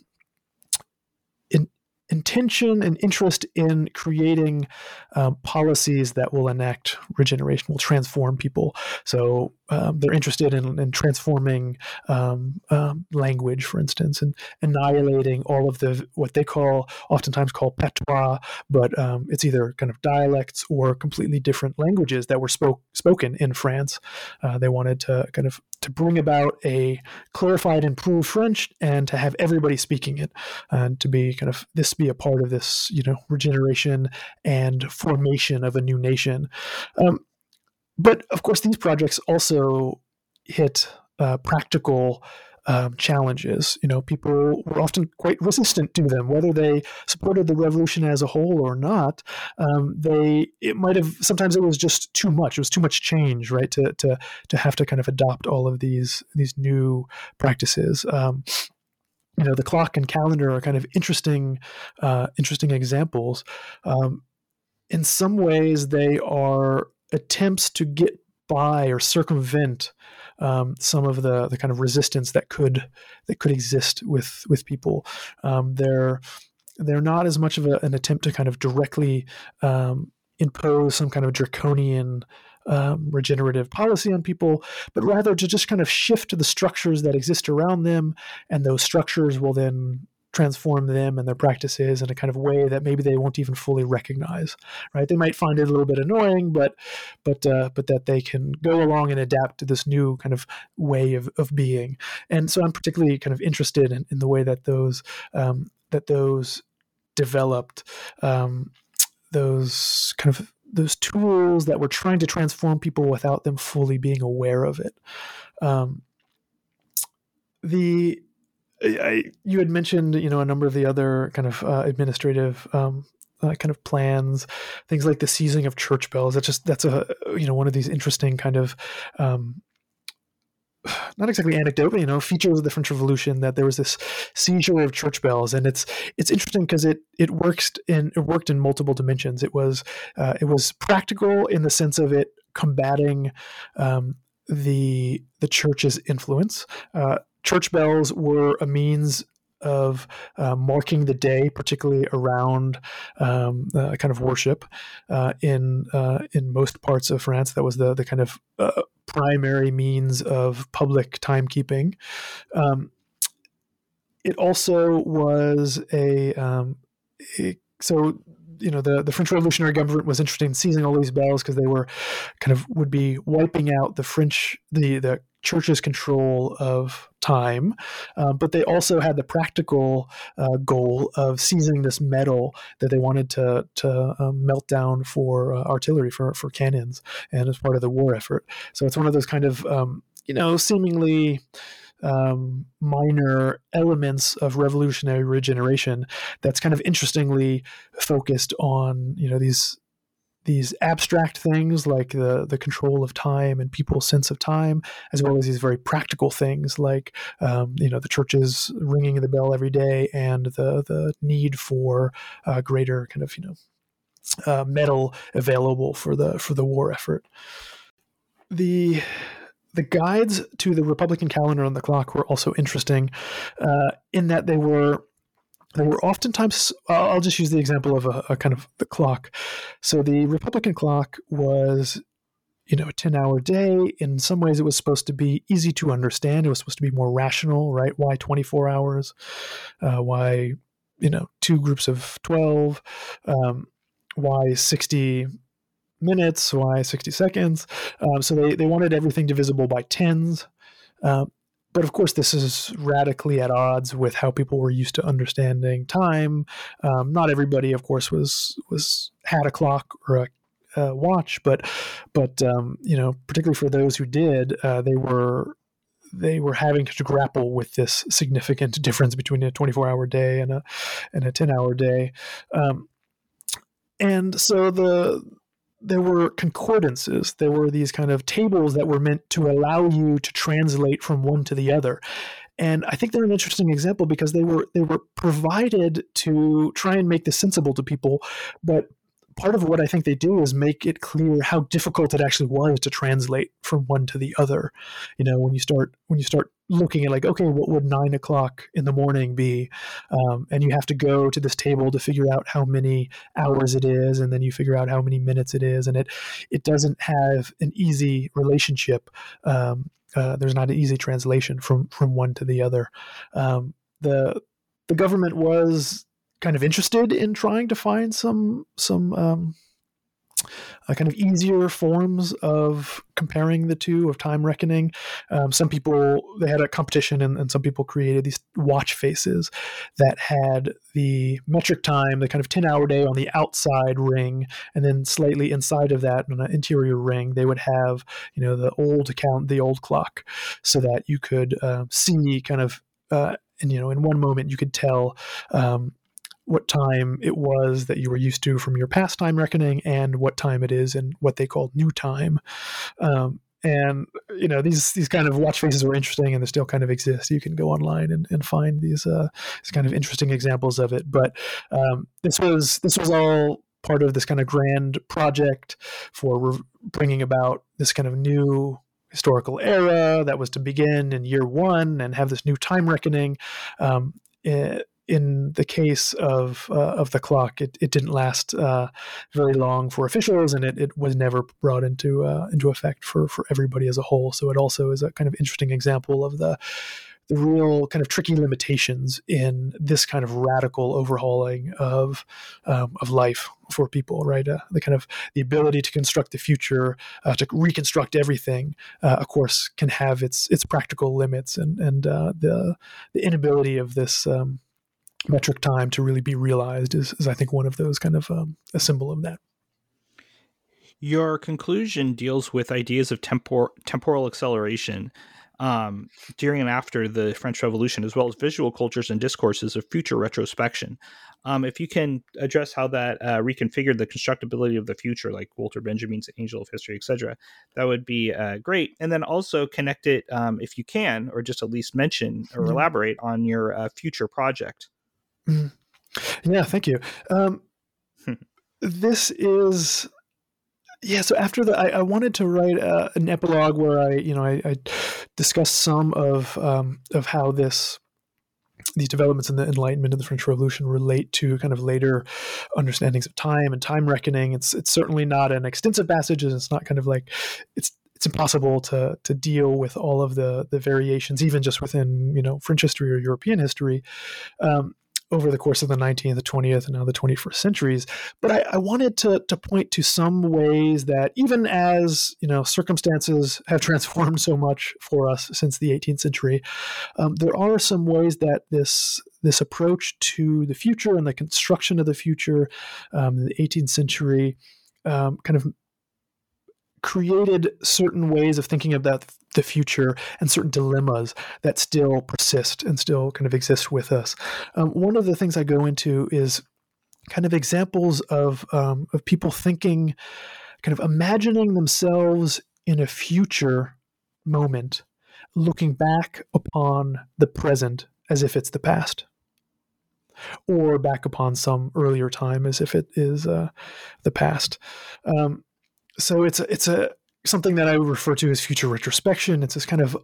intention and interest in creating um, policies that will enact regeneration, will transform people. So um, they're interested in, in transforming um, um, language, for instance, and annihilating all of the what they call, oftentimes called patois, but um, it's either kind of dialects or completely different languages that were spoke, spoken in France. Uh, they wanted to kind of to bring about a clarified, improved French, and to have everybody speaking it, and to be kind of this be a part of this, you know, regeneration and formation of a new nation. Um, but of course, these projects also hit uh, practical um, challenges. You know, people were often quite resistant to them, whether they supported the revolution as a whole or not. Um, they it might have sometimes it was just too much. It was too much change, right? To to to have to kind of adopt all of these these new practices. Um, you know, the clock and calendar are kind of interesting uh, interesting examples. Um, in some ways, they are attempts to get by or circumvent um, some of the the kind of resistance that could that could exist with with people. Um, they're they're not as much of a, an attempt to kind of directly um, impose some kind of draconian um, regenerative policy on people, but rather to just kind of shift to the structures that exist around them, and those structures will then transform them and their practices in a kind of way that maybe they won't even fully recognize right? They might find it a little bit annoying but but uh, but that they can go along and adapt to this new kind of way of, of being. And so i'm particularly kind of interested in, in the way that those um, that those developed um, those kind of those tools that were trying to transform people without them fully being aware of it. Um, the I, you had mentioned, you know, a number of the other kind of uh, administrative um, uh, kind of plans, things like the seizing of church bells. That's just that's a you know one of these interesting kind of um, [SIGHS] not exactly anecdote, but you know, features of the French Revolution that there was this seizure of church bells, and it's it's interesting because it it works in it worked in multiple dimensions. It was uh, it was practical in the sense of it combating um, the the church's influence. Uh, church bells were a means of uh, marking the day, particularly around um, uh, kind of worship uh, in uh, in most parts of France. That was the the kind of uh, primary means of public timekeeping. Um, it also was a, um, a so you know the, the French Revolutionary government was interested in seizing all these bells because they were kind of would be wiping out the French the the church's control of time, uh, but they also had the practical uh, goal of seizing this metal that they wanted to to um, melt down for uh, artillery for for cannons and as part of the war effort. So it's one of those kind of um, you know seemingly um, minor elements of revolutionary regeneration that's kind of interestingly focused on you know these these abstract things like the the control of time and people's sense of time, as well as these very practical things like um, you know the churches ringing the bell every day and the the need for uh, greater kind of you know uh, metal available for the for the war effort. The the guides to the Republican calendar on the clock were also interesting, uh, in that they were they were oftentimes. I'll just use the example of a, a kind of the clock. So the Republican clock was you know, a 10 hour day. In some ways, it was supposed to be easy to understand. It was supposed to be more rational, right? Why 24 hours? Uh, why, you know, two groups of 12? Um, why 60 minutes? Why 60 seconds? Um, so they, they wanted everything divisible by tens. Um, but of course, this is radically at odds with how people were used to understanding time. Um, not everybody, of course, was was had a clock or a watch, but but um, you know, particularly for those who did, uh, they were they were having to grapple with this significant difference between a 24 hour day and a and a 10 hour day. Um, and so the there were concordances. There were these kind of tables that were meant to allow you to translate from one to the other. And I think they're an interesting example because they were they were provided to try and make this sensible to people, but part of what I think they do is make it clear how difficult it actually was to translate from one to the other. You know, when you start when you start looking at like, okay, what would nine o'clock in the morning be? Um, and you have to go to this table to figure out how many hours it is, and then you figure out how many minutes it is, and it it doesn't have an easy relationship. Um, uh, there's not an easy translation from from one to the other. Um, the the government was kind of interested in trying to find some some um, uh, kind of easier forms of comparing the two of time reckoning. Um, some people they had a competition, and, and, some people created these watch faces that had the metric time, the kind of ten hour day on the outside ring, and then slightly inside of that, on an interior ring, they would have you know the old count, the old clock, so that you could uh, see kind of. Uh, and you know, in one moment, you could tell um, what time it was that you were used to from your past time reckoning and what time it is and what they called new time. Um, and you know these these kind of watch faces were interesting and they still kind of exist. You can go online and, and find these uh these kind of interesting examples of it. But um, this was this was all part of this kind of grand project for re- bringing about this kind of new historical era that was to begin in year one and have this new time reckoning. Um, it, in the case of uh, of the clock, it, it didn't last uh, very long for officials, and it, it was never brought into uh, into effect for for everybody as a whole. So it also is a kind of interesting example of the the real kind of tricky limitations in this kind of radical overhauling of um, of life for people, right? Uh, the kind of the ability to construct the future, uh, to reconstruct everything, uh, of course, can have its its practical limits, and and uh, the the inability of this um, metric time to really be realized is, is I think one of those kind of um, a symbol of that. Your conclusion deals with ideas of tempor- temporal acceleration um, during and after the French Revolution, as well as visual cultures and discourses of future retrospection. Um, if you can address how that uh, reconfigured the constructability of the future, like Walter Benjamin's Angel of History, etc., that would be uh, great. And then also connect it, um, if you can, or just at least mention or elaborate on your uh, future project. Mm. Yeah, thank you. Um, this is yeah. So after the, I, I wanted to write a, an epilogue where I, you know, I, I discussed some of um, of how this these developments in the Enlightenment and the French Revolution relate to kind of later understandings of time and time reckoning. It's it's certainly not an extensive passage, and it's not kind of like it's it's impossible to to deal with all of the the variations, even just within you know French history or European history. Um, over the course of the 19th, the 20th, and now the 21st centuries. But I, I, wanted to, to point to some ways that even as you know circumstances have [LAUGHS] transformed so much for us since the 18th century, um, there are some ways that this this approach to the future and the construction of the future, um, in the 18th century, um, kind of created certain ways of thinking about the future and certain dilemmas that still persist and still kind of exist with us. Um, one of the things I go into is kind of examples of um, of people thinking, kind of imagining themselves in a future moment, looking back upon the present as if it's the past or back upon some earlier time as if it is uh, the past. Um, so it's a, it's a something that I refer to as future retrospection. It's this kind of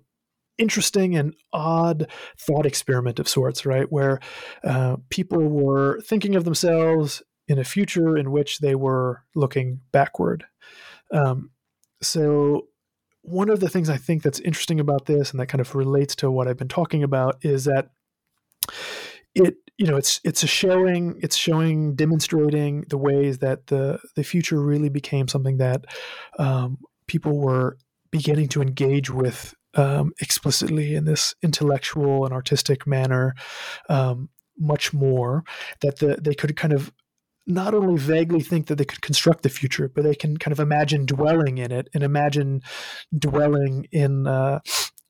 interesting and odd thought experiment of sorts, right? Where uh, people were thinking of themselves in a future in which they were looking backward. Um, so, one of the things I think that's interesting about this, and that kind of relates to what I've been talking about, is that it you know it's it's a showing it's showing demonstrating the ways that the the future really became something that um, people were beginning to engage with um, explicitly in this intellectual and artistic manner um, much more that the, they could kind of not only vaguely think that they could construct the future, but they can kind of imagine dwelling in it and imagine dwelling in uh,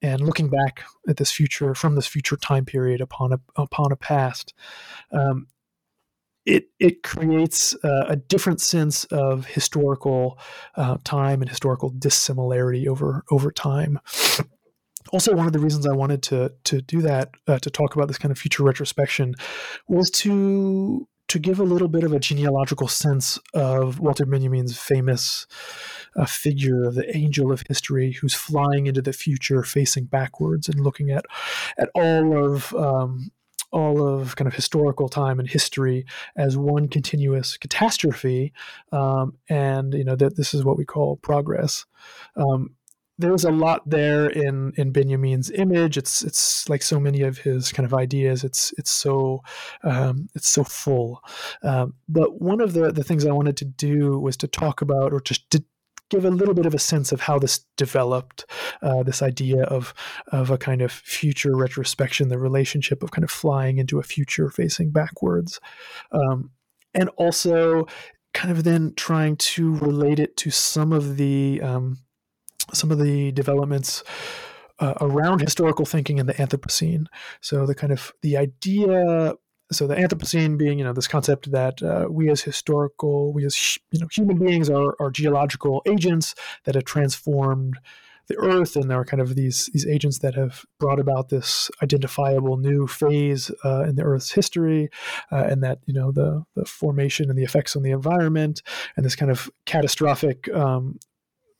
and looking back at this future from this future time period upon a upon a past. Um, it it creates uh, a different sense of historical uh, time and historical dissimilarity over over time also one of the reasons I wanted to to do that uh, to talk about this kind of future retrospection was to to give a little bit of a genealogical sense of Walter Benjamin's famous uh, figure of the angel of history who's flying into the future facing backwards and looking at at all of um, all of kind of historical time and history as one continuous catastrophe, um, and you know that this is what we call progress. Um, there's a lot there in in Benjamin's image. It's it's like so many of his kind of ideas. It's it's so um, it's so full. Um, but one of the the things I wanted to do was to talk about or just to give a little bit of a sense of how this developed. Uh, this idea of of a kind of future retrospection, the relationship of kind of flying into a future facing backwards, um, and also kind of then trying to relate it to some of the um, some of the developments uh, around historical thinking in the Anthropocene. So the kind of the idea. So the Anthropocene being, you know, this concept that uh, we as historical, we as you know, human beings are, are geological agents that have transformed the Earth, and there are kind of these these agents that have brought about this identifiable new phase uh, in the Earth's history, uh, and that you know the the formation and the effects on the environment, and this kind of catastrophic um,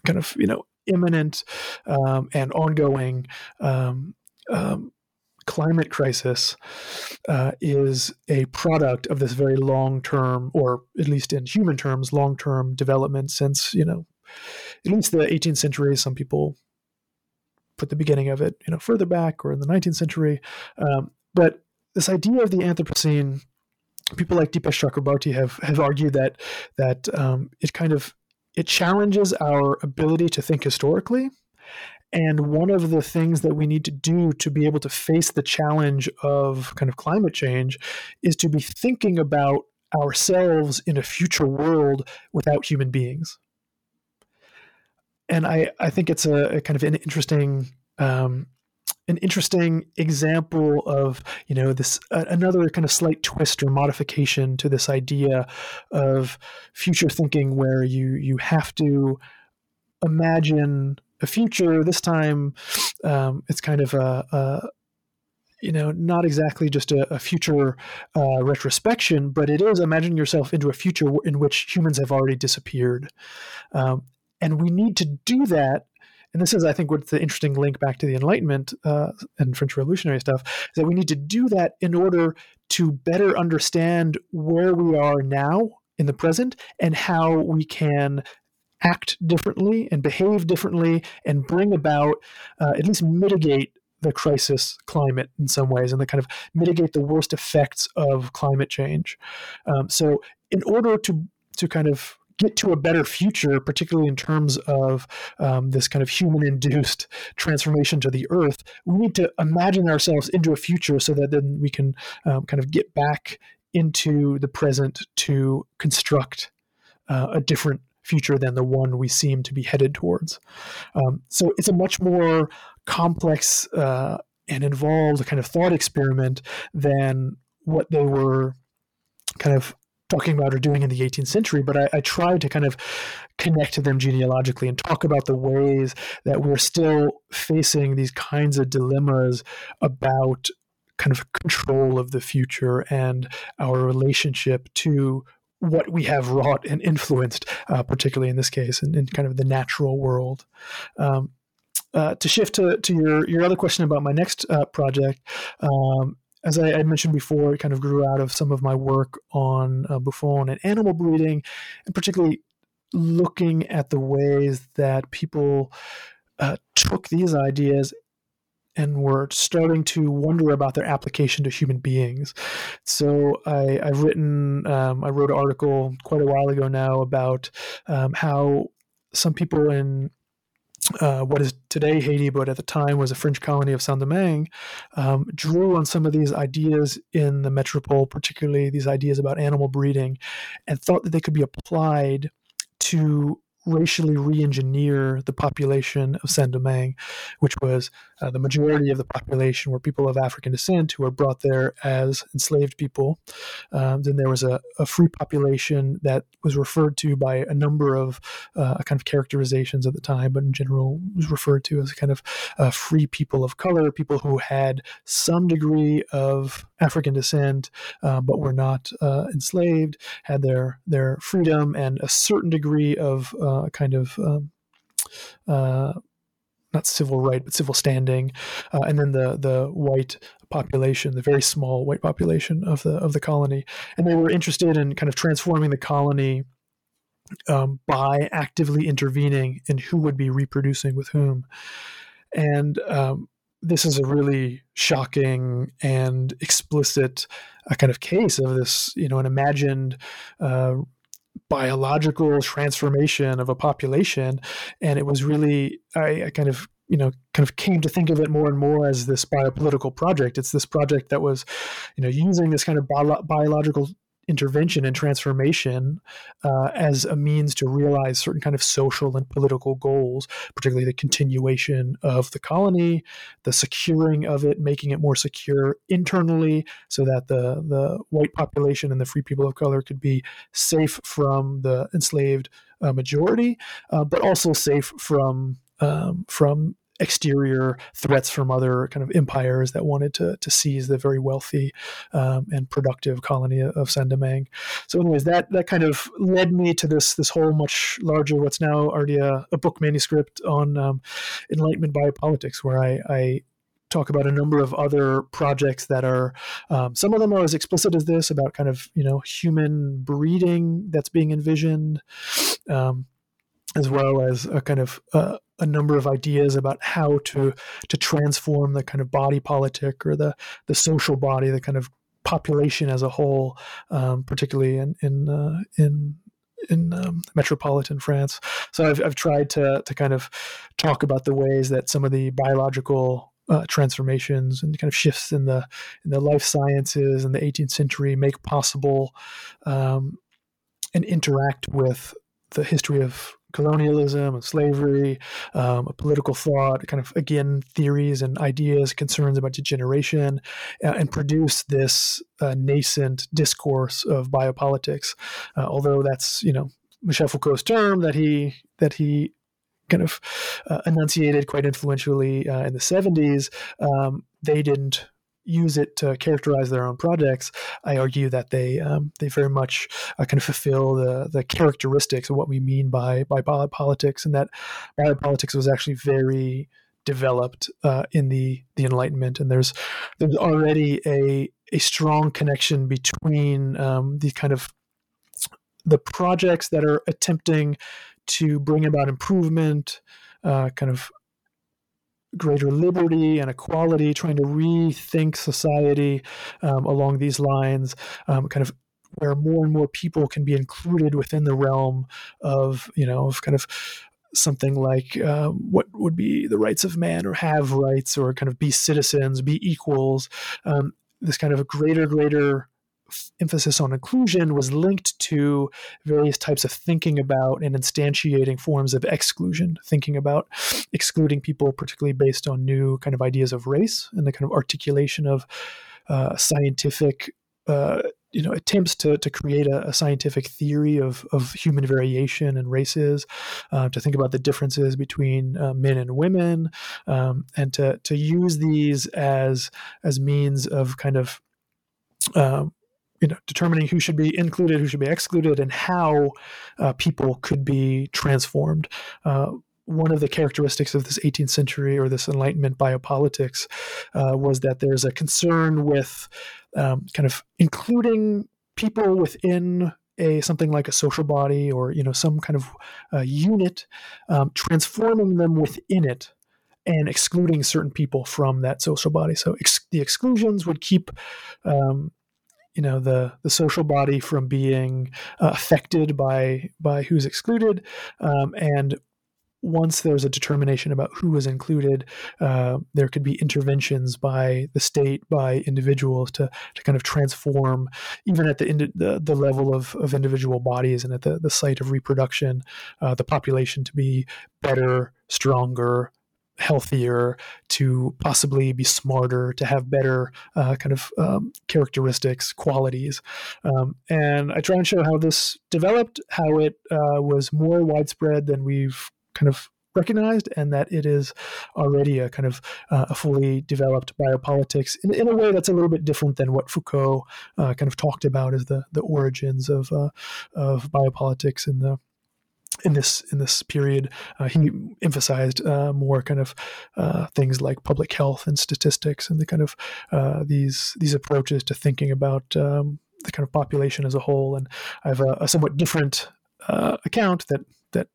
kind of you know imminent um, and ongoing um, um, climate crisis uh, is a product of this very long term, or at least in human terms, long term development since, you know, at least the 18th century. Some people put the beginning of it, you know, further back or in the 19th century. Um, but this idea of the Anthropocene, people like Dipesh Chakrabarty have have argued that that um, it kind of it challenges our ability to think historically. And one of the things that we need to do to be able to face the challenge of kind of climate change is to be thinking about ourselves in a future world without human beings. And I, I think it's a, a kind of an interesting um, an interesting example of you know this uh, another kind of slight twist or modification to this idea of future thinking where you you have to imagine a future. This time um, it's kind of a, a, you know not exactly just a, a future uh, retrospection but it is imagining yourself into a future in which humans have already disappeared. Um, and we need to do that and this is, I think, what's the interesting link back to the Enlightenment uh, and French Revolutionary stuff, is that we need to do that in order to better understand where we are now in the present and how we can act differently and behave differently and bring about, uh, at least mitigate the crisis climate in some ways and the kind of mitigate the worst effects of climate change. Um, so, in order to to kind of get to a better future, particularly in terms of um, this kind of human induced transformation to the earth, we need to imagine ourselves into a future so that then we can um, kind of get back into the present to construct uh, a different future than the one we seem to be headed towards. Um, so it's a much more complex uh, and involved kind of thought experiment than what they were kind of talking about or doing in the 18th century, but I, I tried to kind of connect to them genealogically and talk about the ways that we're still facing these kinds of dilemmas about kind of control of the future and our relationship to what we have wrought and influenced, uh, particularly in this case, in, in, kind of the natural world. Um, uh, to shift to, to your, your other question about my next uh, project, um, as I, I, mentioned before, it kind of grew out of some of my work on uh, Buffon and animal breeding, and particularly looking at the ways that people uh, took these ideas and were starting to wonder about their application to human beings. So I, have written, um, I wrote an article quite a while ago now about um, how some people in uh, what is today Haiti, but at the time was a French colony of Saint Domingue, um, drew on some of these ideas in the metropole, particularly these ideas about animal breeding, and thought that they could be applied to racially re-engineer the population of Saint-Domingue, which was uh, the majority of the population were people of African descent who were brought there as enslaved people. Um, then there was a, a, free population that was referred to by a number of uh, kind of characterizations at the time, but in general was referred to as kind of uh, free people of color, people who had some degree of African descent, uh, but were not uh, enslaved, had their their freedom and a certain degree of uh, kind of um, uh, not civil right, but civil standing, uh, and then the the white population, the very small white population of the of the colony, and they were interested in kind of transforming the colony um, by actively intervening in who would be reproducing with whom, and um, this is a really shocking and explicit uh, kind of case of this, you know, an imagined uh, biological transformation of a population, and it was really I, I, kind of you know kind of came to think of it more and more as this biopolitical project. It's this project that was, you know, using this kind of bio- biological intervention and transformation uh, as a means to realize certain kind of social and political goals, particularly the continuation of the colony, the securing of it, making it more secure internally, so that the the white population and the free people of color could be safe from the enslaved uh, majority, uh, but also safe from um, from exterior threats from other kind of empires that wanted to, to seize the very wealthy um, and productive colony of Saint Domingue. So, anyways, that that kind of led me to this this whole much larger, what's now already a, a book manuscript on um, Enlightenment biopolitics, where I, I talk about a number of other projects that are um, some of them are as explicit as this about kind of you know human breeding that's being envisioned um, as well as a kind of uh, a number of ideas about how to to transform the kind of body politic or the the social body, the kind of population as a whole, um, particularly in in uh, in in um, metropolitan France. So I've I've tried to to kind of talk about the ways that some of the biological uh, transformations and kind of shifts in the in the life sciences in the 18th century make possible um, and interact with the history of colonialism and slavery, um, political thought, kind of again theories and ideas, concerns about degeneration, uh, and produce this uh, nascent discourse of biopolitics. Uh, although that's you know Michel Foucault's term that he that he kind of uh, enunciated quite influentially uh, in the 70s, um, they didn't use it to characterize their own projects, I argue that they um, they very much uh, kind of fulfill the the characteristics of what we mean by by biopolitics, and that biopolitics was actually very developed uh, in the the Enlightenment, and there's there's already a a strong connection between um, the kind of the projects that are attempting to bring about improvement, uh, kind of greater liberty and equality, trying to rethink society um, along these lines, um, kind of where more and more people can be included within the realm of, you know, of kind of something like uh, what would be the rights of man or have rights or kind of be citizens, be equals. Um, this kind of greater, greater emphasis on inclusion was linked to various types of thinking about and instantiating forms of exclusion, thinking about excluding people, particularly based on new kind of ideas of race and the kind of articulation of uh, scientific. Uh, you know, attempts to, to create a, a, scientific theory of, of human variation and races, uh, to think about the differences between uh, men and women, um, and to, to use these as as means of kind of um, you know determining who should be included, who should be excluded, and how uh, people could be transformed. Uh, one of the characteristics of this 18th century or this Enlightenment biopolitics uh, was that there's a concern with um, kind of including people within a something like a social body or you know some kind of uh, unit, um, transforming them within it and excluding certain people from that social body. So ex- the exclusions would keep, um, you know, the the social body from being uh, affected by by who's excluded, um, and once there's a determination about who is included, uh, there could be interventions by the state, by individuals to, to kind of transform, even at the, the, the level of, of individual bodies and at the, the site of reproduction, uh, the population to be better, stronger, healthier, to possibly be smarter, to have better uh, kind of um, characteristics, qualities. Um, and I try and show how this developed, how it uh, was more widespread than we've kind of recognized and that it is already a kind of uh, a fully developed biopolitics in, in, a way that's a little bit different than what Foucault uh, kind of talked about as the the origins of uh, of biopolitics in the in this in this period, uh, he emphasized uh, more kind of uh, things like public health and statistics and the kind of uh, these these approaches to thinking about um, the kind of population as a whole. And I have a, a somewhat different uh, account that that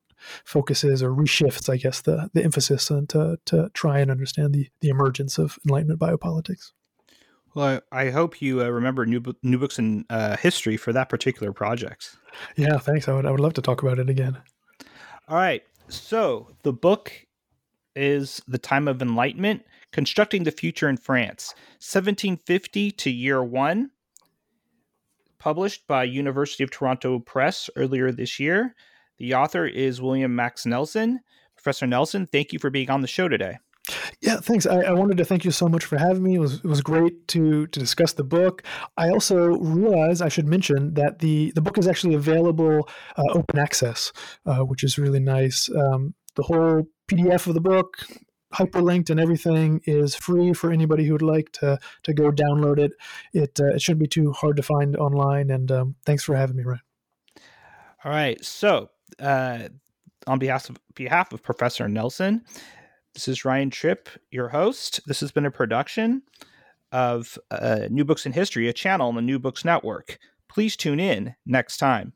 focuses or reshifts, I guess, the the emphasis on to to try and understand the the emergence of Enlightenment biopolitics. Well, I, I hope you uh, remember new new books in uh, history for that particular project. Yeah, thanks. I would I would love to talk about it again. All right. So the book is The Time of Enlightenment Constructing the Future in France, 1750 to year one, published by University of Toronto Press earlier this year. The author is William Max Nelson. Professor Nelson, thank you for being on the show today. Yeah, thanks. I, I, wanted to thank you so much for having me. It was it was great to to discuss the book. I also realized I should mention that the the book is actually available uh, open access, uh, which is really nice. Um, the whole PDF of the book, hyperlinked and everything, is free for anybody who would like to to go download it. It uh, it shouldn't be too hard to find online. And um, thanks for having me, Ryan. All right. So, uh, on behalf of behalf of Professor Nelson. This is Ryan Tripp, your host. This has been a production of uh, New Books in History, a channel on the New Books Network. Please tune in next time.